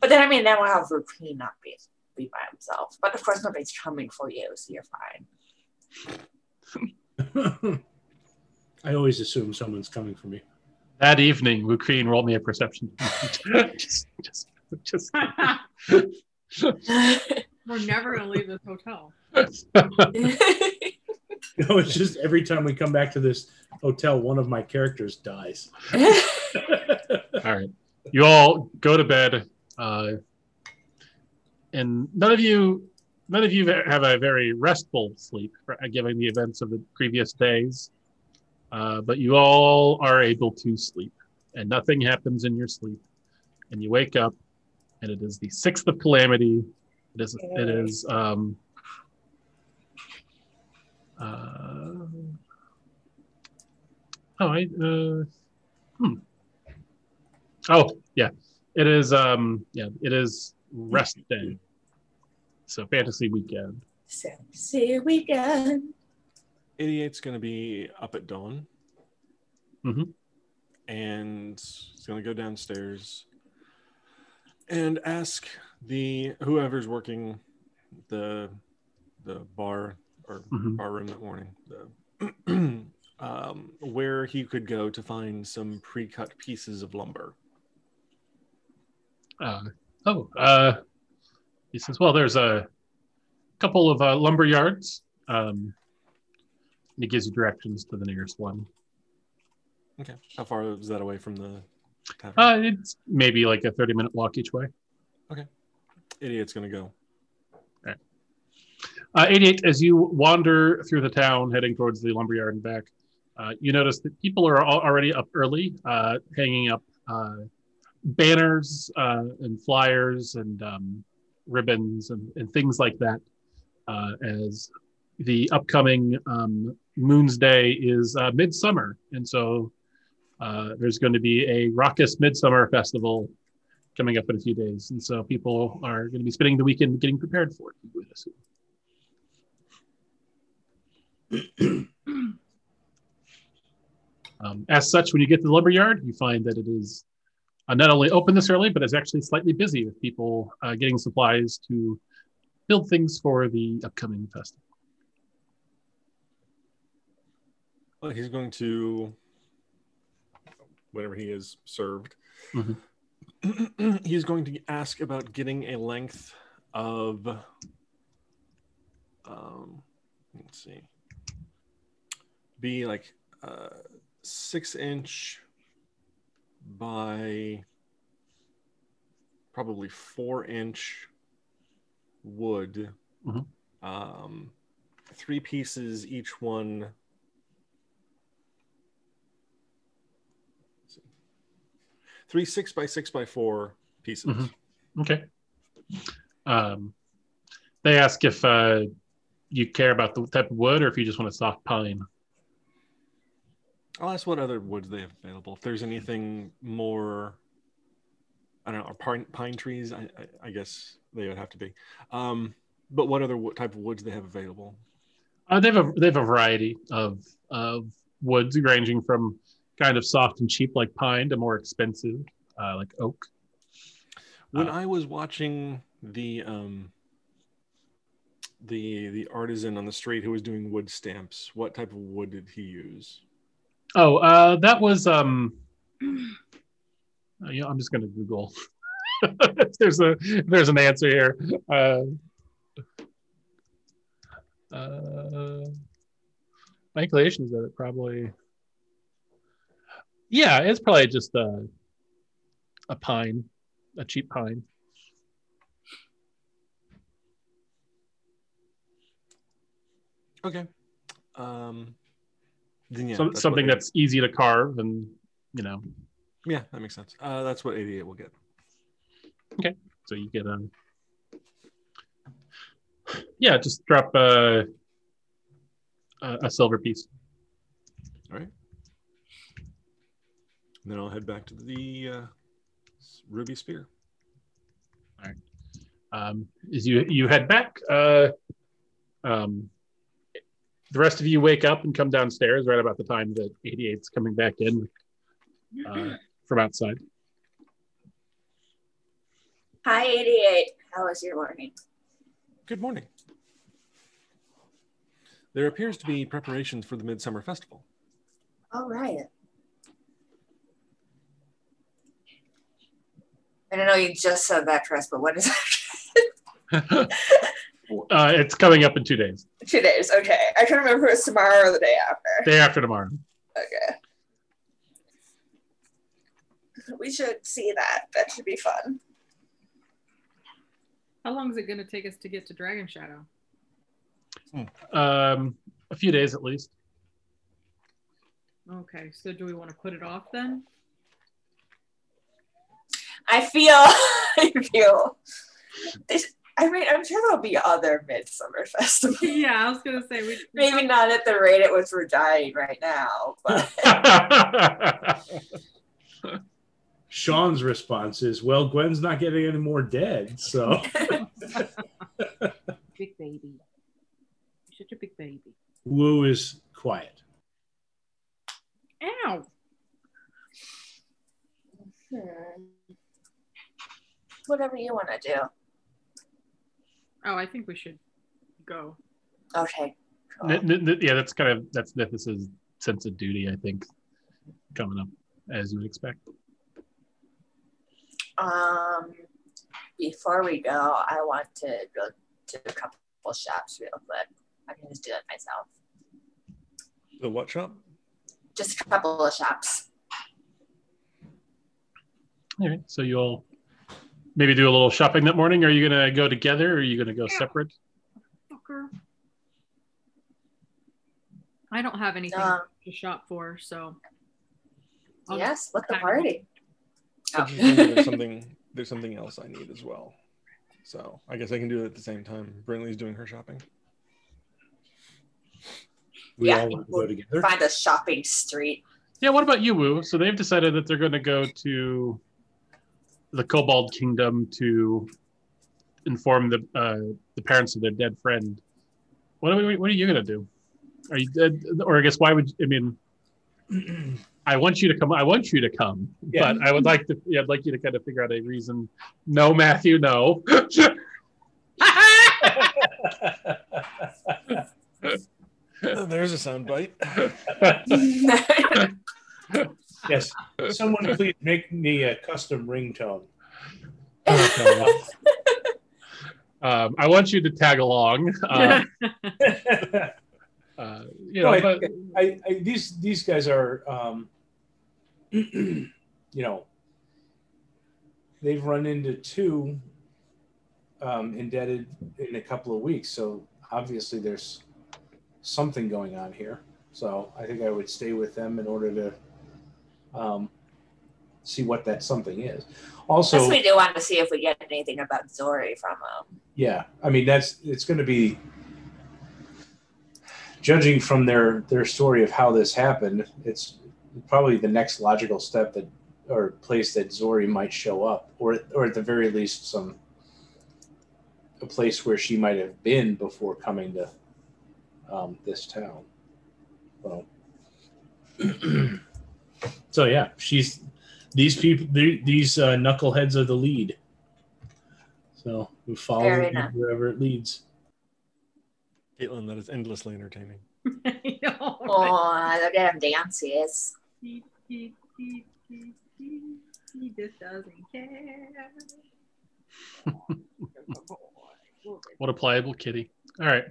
But then I mean then we'll have Rupine not be be by himself. But of course nobody's coming for you, so you're fine. I always assume someone's coming for me. That evening, Lucreen rolled me a perception. just, just, just. We're never gonna leave this hotel. No, it's just every time we come back to this hotel, one of my characters dies. All right. You all go to bed, uh, and none of you, none of you have a very restful sleep, uh, given the events of the previous days. Uh, but you all are able to sleep, and nothing happens in your sleep. And you wake up, and it is the sixth of calamity. It is. It is. Um, uh, oh, I. Uh, hmm. Oh, yeah. It is. Um, yeah. It is rest day. So fantasy weekend. Fantasy weekend. 88's going to be up at dawn. Mhm. And he's going to go downstairs and ask the whoever's working the the bar or Mhm. bar room that morning the, um, where he could go to find some pre-cut pieces of lumber. Uh, oh, uh, he says, well, there's a couple of uh, lumber yards. Um, and he gives you directions to the nearest one. Okay. How far is that away from the tavern? Uh, it's maybe like a 30 minute walk each way. Okay. Idiot's going to go. Uh, 88, as you wander through the town heading towards the lumberyard and back, uh, you notice that people are already up early, uh, hanging up uh, banners uh, and flyers and um, ribbons and, and things like that. Uh, as the upcoming um, Moon's Day is midsummer. And so there's going to be a raucous midsummer festival coming up in a few days. And so people are going to be spending the weekend getting prepared for it. You would assume. Um, as such, when you get to the lumberyard, you find that it is uh, not only open this early, but it's actually slightly busy with people uh, getting supplies to build things for the upcoming festival. Well, he's going to, whenever he is served, Mhm. he's going to ask about getting a length of, um, let's see, be like uh, six inch by probably four inch wood. Mhm. Um, three pieces, each one three six by six by four pieces. Mhm. Okay. Um, they ask if uh, you care about the type of wood or if you just want a soft pine. I'll ask what other woods they have available. If there's anything more, I don't know, pine, pine trees. I, I, I guess they would have to be. Um, but what other type of woods they have available? Uh, they have a they have a variety of of woods ranging from kind of soft and cheap like pine to more expensive uh, like oak. When Uh, I was watching the um, the the artisan on the street who was doing wood stamps, what type of wood did he use? Oh, uh, that was um. uh, yeah, I'm just gonna Google. There's a there's an answer here. Uh, uh, my inclination is that it probably. Yeah, it's probably just a a pine, a cheap pine. Okay. Um, yeah, Some, something that's easy to carve and you know yeah, that makes sense. Uh, that's what 88 will get. Okay, so you get a yeah just drop a a, a silver piece All right. And then I'll head back to the uh, ruby spear. All right. Um, as you you head back uh, um, the rest of you wake up and come downstairs right about the time that 88's coming back in uh, from outside Hi, 88. How was your morning? Good morning. There appears to be preparations for the Midsummer Festival. All right. I don't know you just said that, Chris, but what is that? uh, it's coming up in two days Two days. Okay. I can't remember if it was tomorrow or the day after. day after tomorrow Okay. we should see that. That should be fun. How long is it going to take us to get to Dragon Shadow? Um, a few days at least. Okay, so do we want to put it off then? I feel, I feel. This, I mean, I'm sure there'll be other midsummer festivals. yeah, I was going to say we Maybe not at the rate at which we're dying right now, but Sean's response is, "Well, Gwen's not getting any more dead, so big baby. You're such a big baby. Wu is quiet." Ow. hmm. whatever you want to do. Oh, I think we should go. Okay. cool. N- n- n- yeah, that's kind of that's Nithus's sense of duty, I think, coming up as you would expect. Um, before we go, I want to go to a couple shops real quick. I can just do it myself. The what shop? Just a couple of shops. All right, so you'll maybe do a little shopping that morning. Are you gonna go together, or are you gonna go Yeah. separate? Fucker. I don't have anything Um, to shop for, so. I'll yes, let the party. Oh. there's something there's something else I need as well. So I guess I can do it at the same time. Brindley's doing her shopping. We Yeah, all want to go together. Find a shopping street. Yeah. What about you, Wu? So they've decided that they're going to go to the Kobold Kingdom to inform the uh, the parents of their dead friend. What are we, What are you going to do? Are you dead? Or I guess why would I mean? I want you to come. I want you to come, Yeah. but I would like to. Yeah, I'd like you to kind of figure out a reason. No, Matthew, no. There's a sound bite. yes. Someone please make me a custom ringtone. um, I want you to tag along. Uh, uh, you know, No, I- but I, I these these guys are um you know they've run into two um indebted in a couple of weeks so obviously there's something going on here so i think i would stay with them in order to um see what that something is also Plus, we do want to see if we get anything about Zori from him. yeah i mean that's it's going to be judging from their their story of how this happened it's probably the next logical step that or place that zori might show up or or at the very least some a place where she might have been before coming to um, this town so so yeah she's these people these uh, knuckleheads are the lead so we follow Very it wherever it leads Caitlin, that is endlessly entertaining. I know. Oh, look at him dances. He, he, he, he, he, he just doesn't care. what a pliable kitty. All right.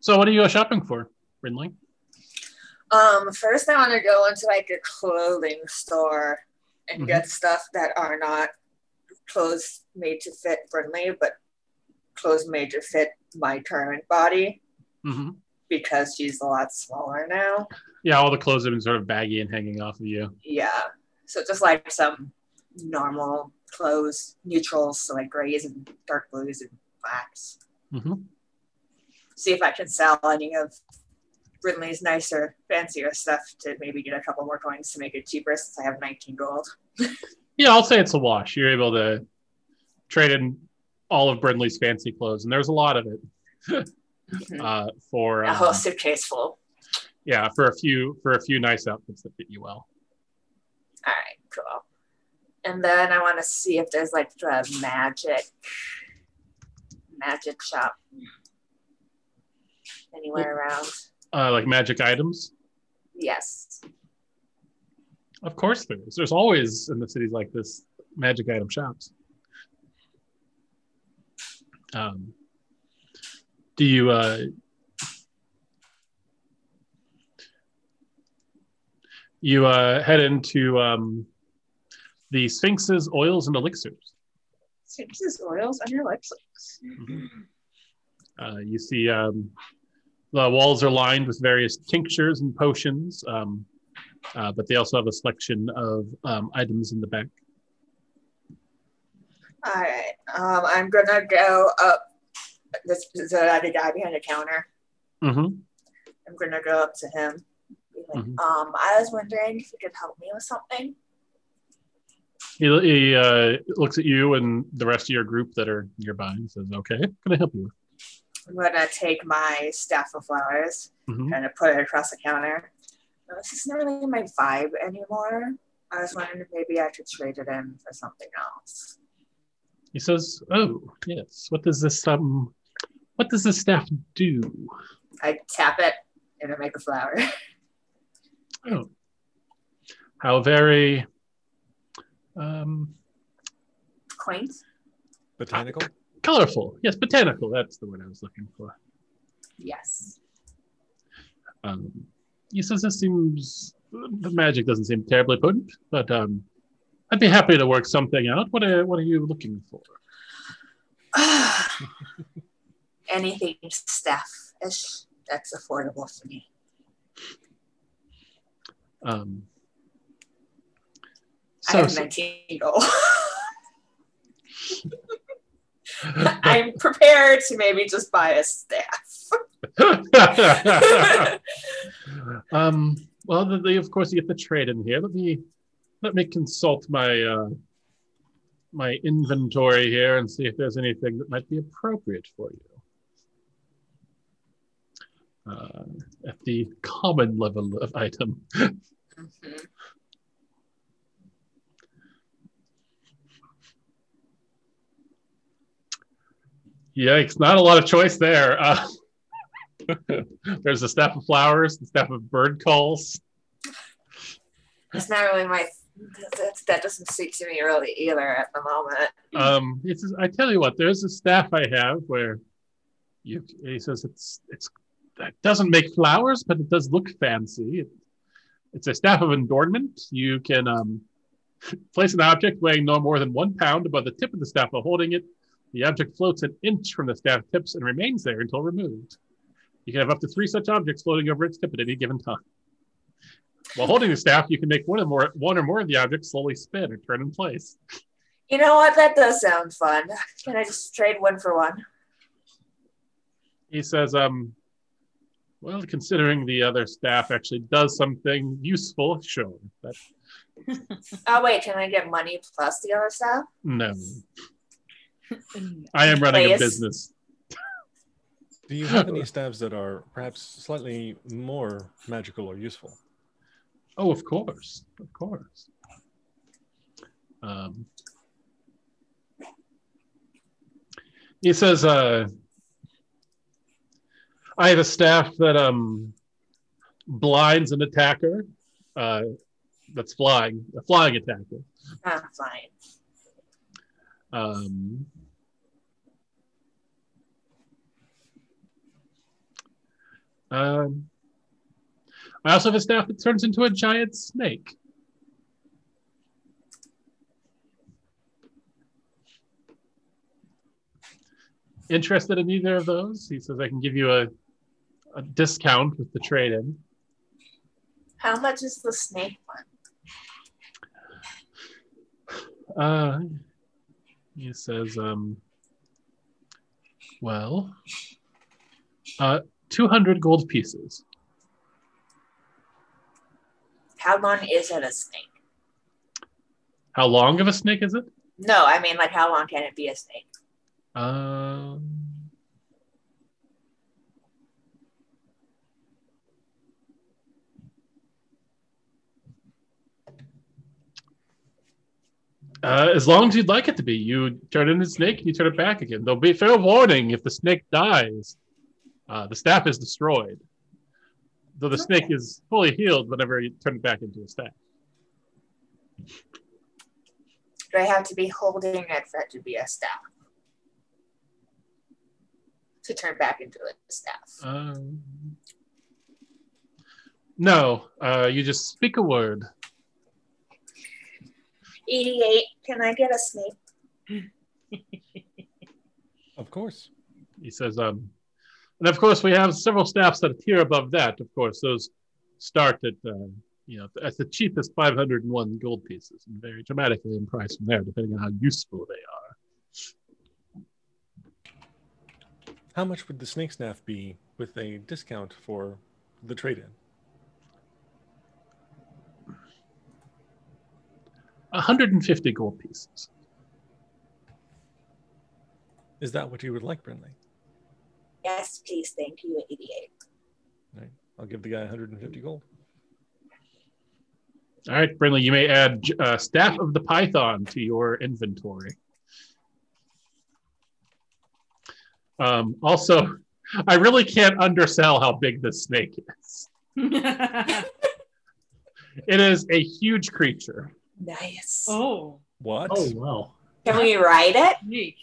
So, what do you go shopping for, Brindley? Um, first I want to go into like a clothing store and Mhm. get stuff that are not clothes made to fit Brindley, but clothes made to fit my current body hmm because she's a lot smaller now. Yeah, all the clothes have been sort of baggy and hanging off of you. Yeah. So just like some normal clothes, neutrals, so like grays and dark blues and blacks. hmm See if I can sell any of Brindley's nicer, fancier stuff to maybe get a couple more coins to make it cheaper since I have 19 gold. Yeah, I'll say it's a wash. You're able to trade in all of Brindley's fancy clothes, and there's a lot of it Mhm. uh, for a whole um, suitcase full. yeah for a few for a few nice outfits that fit you well. All right, cool. And then I want to see if there's like a magic magic shop anywhere around. Uh, like magic items. Yes. Of course, there is. There's always in the cities like this magic item shops. Um, do you? Uh, you uh, head into um, the Sphinx's oils and elixirs. Sphinx's oils and elixirs. Uh, you see um, the walls are lined with various tinctures and potions, um, uh, but they also have a selection of um, items in the back. All right. Um, I'm gonna go up. This is the guy behind the counter. Mm-hmm. I'm gonna go up to him. Like, Mhm. Um, I was wondering if you could help me with something. He, he uh, looks at you and the rest of your group that are nearby and says, "Okay, can I help you?" I'm gonna take my staff of flowers Mm-hmm. and put it across the counter. Uh, This isn't really my vibe anymore. I was wondering if maybe I could trade it in for something else. He says, "Oh, yes. What does this um, what does this staff do?" I tap it and I make a flower. Oh, how very um, Quaint. Botanical. Colorful. Yes, botanical. That's the word I was looking for. Yes. Um, he says this seems the magic doesn't seem terribly potent, but um, I'd be happy to work something out. What are what are you looking for? Anything staff-ish that's affordable for me. Um, I have 19 gold. I'm prepared to maybe just buy a staff. um, well, the, the, of course, you get the trade in here. Let me let me consult my uh, my inventory here and see if there's anything that might be appropriate for you. Uh, at the common level of item. Mhm. Yikes! Not a lot of choice there. Uh, there's the staff of flowers, the staff of bird calls. It's not really my. That, that doesn't suit to me really either at the moment. Um, it's I tell you what, there's a staff I have where you he says it's it's it doesn't make flowers, but it does look fancy. It, it's a staff of adornment. You can um, place an object weighing no more than one pound above the tip of the staff while holding it. The object floats an inch from the staff tips and remains there until removed. You can have up to three such objects floating over its tip at any given time. While holding the staff, you can make one or more one or more of the objects slowly spin or turn in place. You know what? That does sound fun. Can I just trade one for one? he says, um, well, considering the other staff actually does something useful, sure. But Oh wait, can I get money plus the other stuff? no, I am running a business. Do you have any staves that are perhaps slightly more magical or useful? Oh, of course, of course. Um, he says, uh, I have a staff that um, blinds an attacker uh, that's flying, a flying attacker. Ah, fine. Um, um, I also have a staff that turns into a giant snake. Interested in either of those? He says I can give you a, a discount with the trade in. How much is the snake one? Uh, he says, um, well, uh, 200 gold pieces. How long is it a snake? How long of a snake is it? No, I mean like how long can it be a snake? Um, uh, as long as you'd like it to be, you turn it into a snake you turn it back again. There'll be fair warning if the snake dies, uh, the staff is destroyed. Though the snake is fully healed whenever you turn it back into a staff. Do I have to be holding it for it to be a staff? To turn back into a staff. Um, No, uh, you just speak a word. 88. Can I get a snake? Of course. He says, um, and of course, we have several staffs that appear above that. Of course, those start at, uh, you know, at the cheapest 501 gold pieces and vary dramatically in price from there, depending on how useful they are. How much would the snake staff be with a discount for the trade-in? 150 gold pieces. Is that what you would like, Brindley? Yes, please. Thank you, 88. Right. I'll give the guy 150 gold. All right, Brindley, you may add uh, Staff of the Python to your inventory. Um, also, I really can't undersell how big this snake is. It is a huge creature. Nice. oh, What? Oh wow. Can we ride it?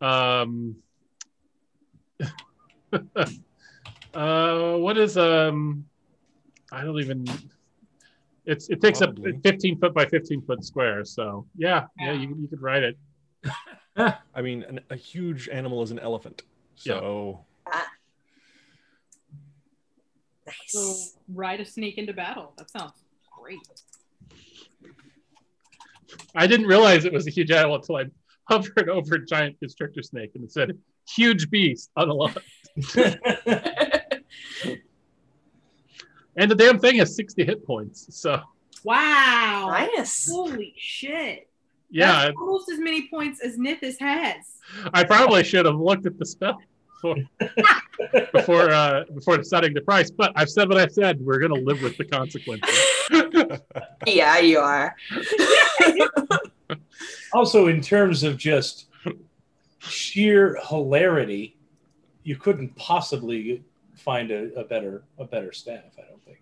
Um, uh, what is um? I don't even. It's it takes Probably. up 15 foot by 15 foot square. So yeah, yeah, Yeah. you, you could ride it. I mean, an, a huge animal is an elephant. So So Nice. ride a snake into battle. That sounds great. I didn't realize it was a huge animal until I hovered over a giant constrictor snake and it said "huge beast" on the line. And the damn thing has 60 hit points. So Wow. nice. Holy shit. yeah, That's almost as many points as Nithis has. I probably should have looked at the spell before before uh, before deciding the price. But I've said what I said. We're gonna live with the consequences. Yeah, you are. Also, in terms of just sheer hilarity, you couldn't possibly find a, a better a better staff. I don't think.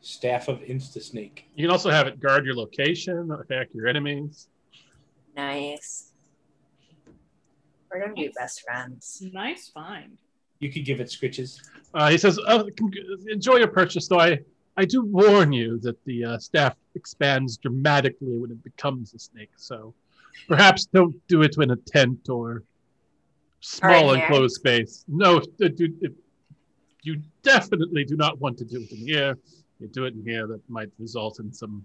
Staff of Insta Snake. You can also have it guard your location, attack your enemies. Nice. We're gonna be best friends. Nice find. You could give it scritches. Uh, he says, oh, "Enjoy your purchase, though I I do warn you that the uh, staff expands dramatically when it becomes a snake. So perhaps don't do it in a tent or small here. enclosed space. No, you definitely do not want to do it in here. You do it in here, that might result in some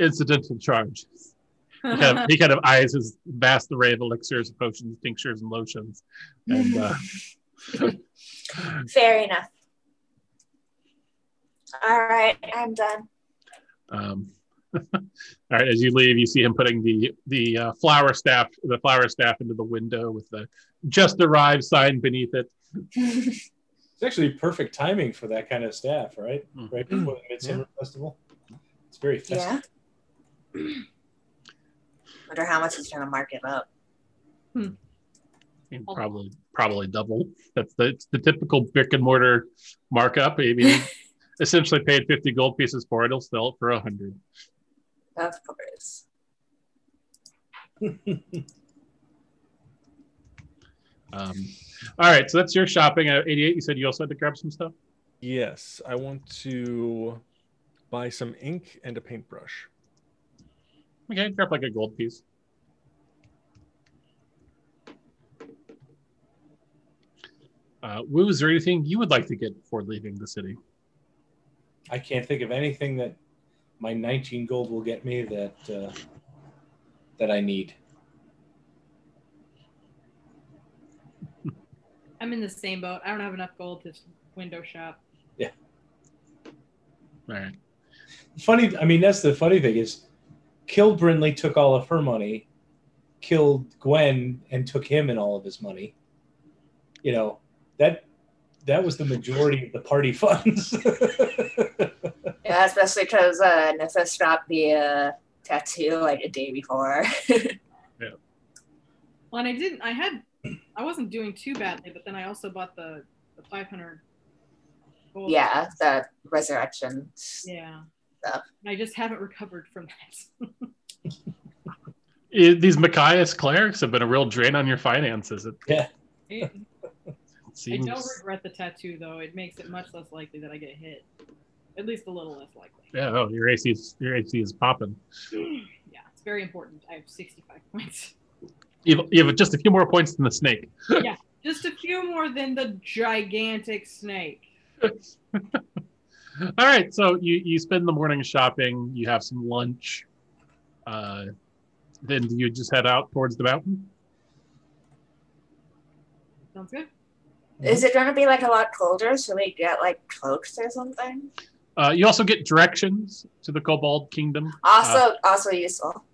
incidental charges. He kind of, he kind of eyes his vast array of elixirs, potions, tinctures, and lotions, and uh, Fair enough. All right, I'm done. Um, all right, as you leave, you see him putting the the uh, flower staff the flower staff into the window with the just arrived sign beneath it. It's actually perfect timing for that kind of staff, right? Mhm. Right before the Midsummer Festival. It's very festive. Yeah. Wonder how much he's trying to mark it up. I mean, probably probably double. That's the it's the typical brick and mortar markup. I mean, essentially paid fifty gold pieces for it. He'll sell it for a hundred. Of course. Um, all right, so that's your shopping. At eighty-eight, you said you also had to grab some stuff. yes, I want to buy some ink and a paintbrush. Okay, grab like a gold piece. Uh, Wu, is there anything you would like to get before leaving the city? I can't think of anything that my 19 gold will get me that uh, that I need. I'm in the same boat. I don't have enough gold to window shop. Yeah. All right. Funny, I mean, that's the funny thing is, killed Brindley, took all of her money, killed Gwen, and took him and all of his money. You know that that was the majority of the party funds. Yeah, especially because uh, Nithis dropped the uh, tattoo like a day before. yeah. Well, and I didn't. I had. I wasn't doing too badly, but then I also bought the the 500 gold. yeah, the resurrection. Yeah. Stuff. And I just haven't recovered from that. I- these Machias clerics have been a real drain on your finances. It- It- I Seems don't regret the tattoo though. It makes it much less likely that I get hit. At least a little less likely. yeah. Oh, your AC is your AC is popping. Yeah, it's very important. I have 65 points. You have, you have just a few more points than the snake. Yeah, just a few more than the gigantic snake. All right, so you you spend the morning shopping. You have some lunch. Uh, then do you just head out towards the mountain? Sounds good. Is it going to be like a lot colder? Should we get like cloaks or something? Uh, you also get directions to the Kobold Kingdom Also, also useful.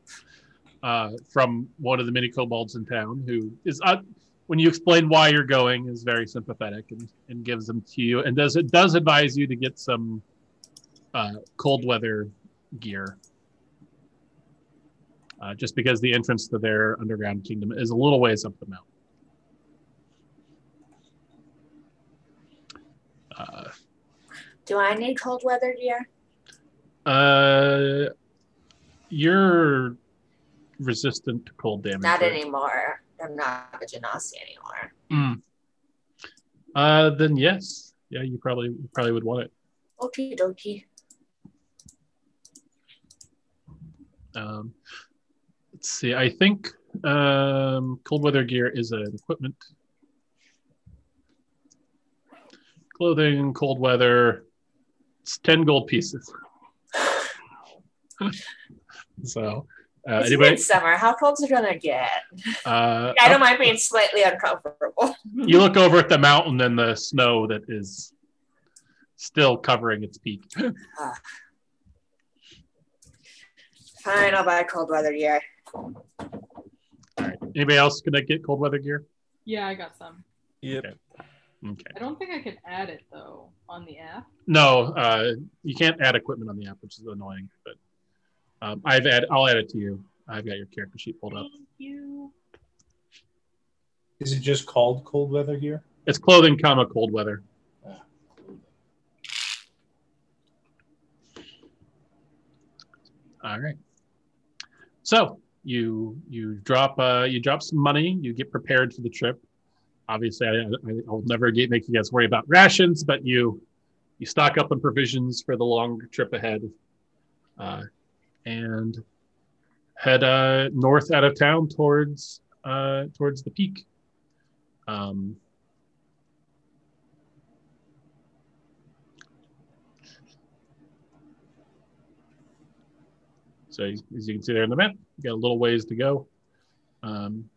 uh, from one of the many kobolds in town, who is uh, when you explain why you're going, is very sympathetic and, and gives them to you, and does it does advise you to get some uh, cold weather gear. Uh, just because the entrance to their underground kingdom is a little ways up the mountain. Do I need cold weather gear? Uh, you're resistant to cold damage. Not right? anymore. I'm not a genasi anymore. Mm. Uh, then yes, yeah, you probably you probably would want it. Okie dokie. Um, let's see. I think um, cold weather gear is an equipment. Clothing, cold weather. It's ten gold pieces. so, uh, It's anybody? midsummer. How cold's it gonna get? Uh, I don't mind being slightly uncomfortable. you look over at the mountain and the snow that is still covering its peak. Fine, I'll buy cold weather gear. All right. Anybody else gonna get cold weather gear? Yeah, I got some. Yep. Okay. I don't think I can add it though on the app. No, uh, you can't add equipment on the app, which is annoying. But um, I've add, I'll add it to you. I've got your character sheet pulled up. Thank you. Is it just called cold weather gear? It's clothing, comma cold weather. All right. So you you drop uh, you drop some money. You get prepared for the trip. Obviously, I, I, I'll never get, make you guys worry about rations, but you you stock up on provisions for the long trip ahead, uh, and head uh, north out of town towards uh, towards the peak. Um, so as as you can see there in the map, you got a little ways to go. Um,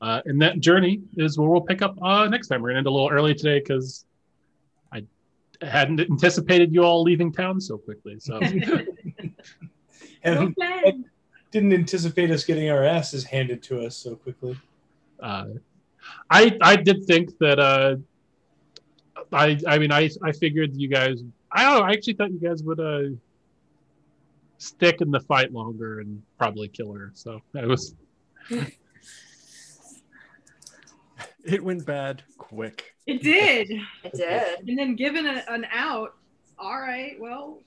uh, and that journey is where we'll pick up uh, next time. We're gonna end a little early today because I hadn't anticipated you all leaving town so quickly. So And plan. didn't anticipate us getting our asses handed to us so quickly. uh, I I did think that uh, I I mean I I figured you guys I don't know I actually thought you guys would uh stick in the fight longer and probably kill her. So that was It went bad quick. It did. It did. And then given a, an out, all right, well,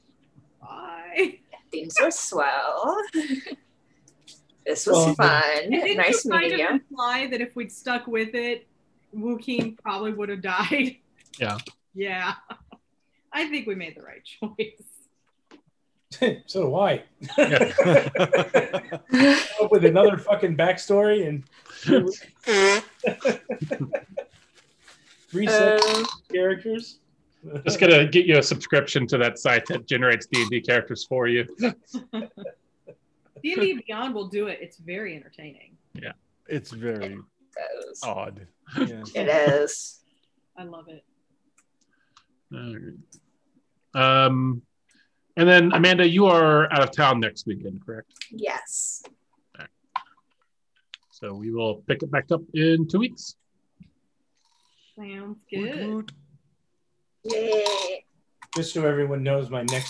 bye. Things were swell. this was Well, fun. And didn't Nice you kind meeting of you. imply that if we'd stuck with it, Wu King probably would have died? Yeah. Yeah. I think we made the right choice. so do I. Yeah. Up with another fucking backstory and reset Um, characters. just gonna get you a subscription to that site that generates D and D characters for you. D&D Beyond will do it. It's very entertaining. Yeah, it's very those. odd. Yeah. It is. I love it. Um, and then Amanda, you are out of town next weekend, correct? Yes. So we will pick it back up in two weeks. Sounds Woot good. woot. Yay. Just so everyone knows, my next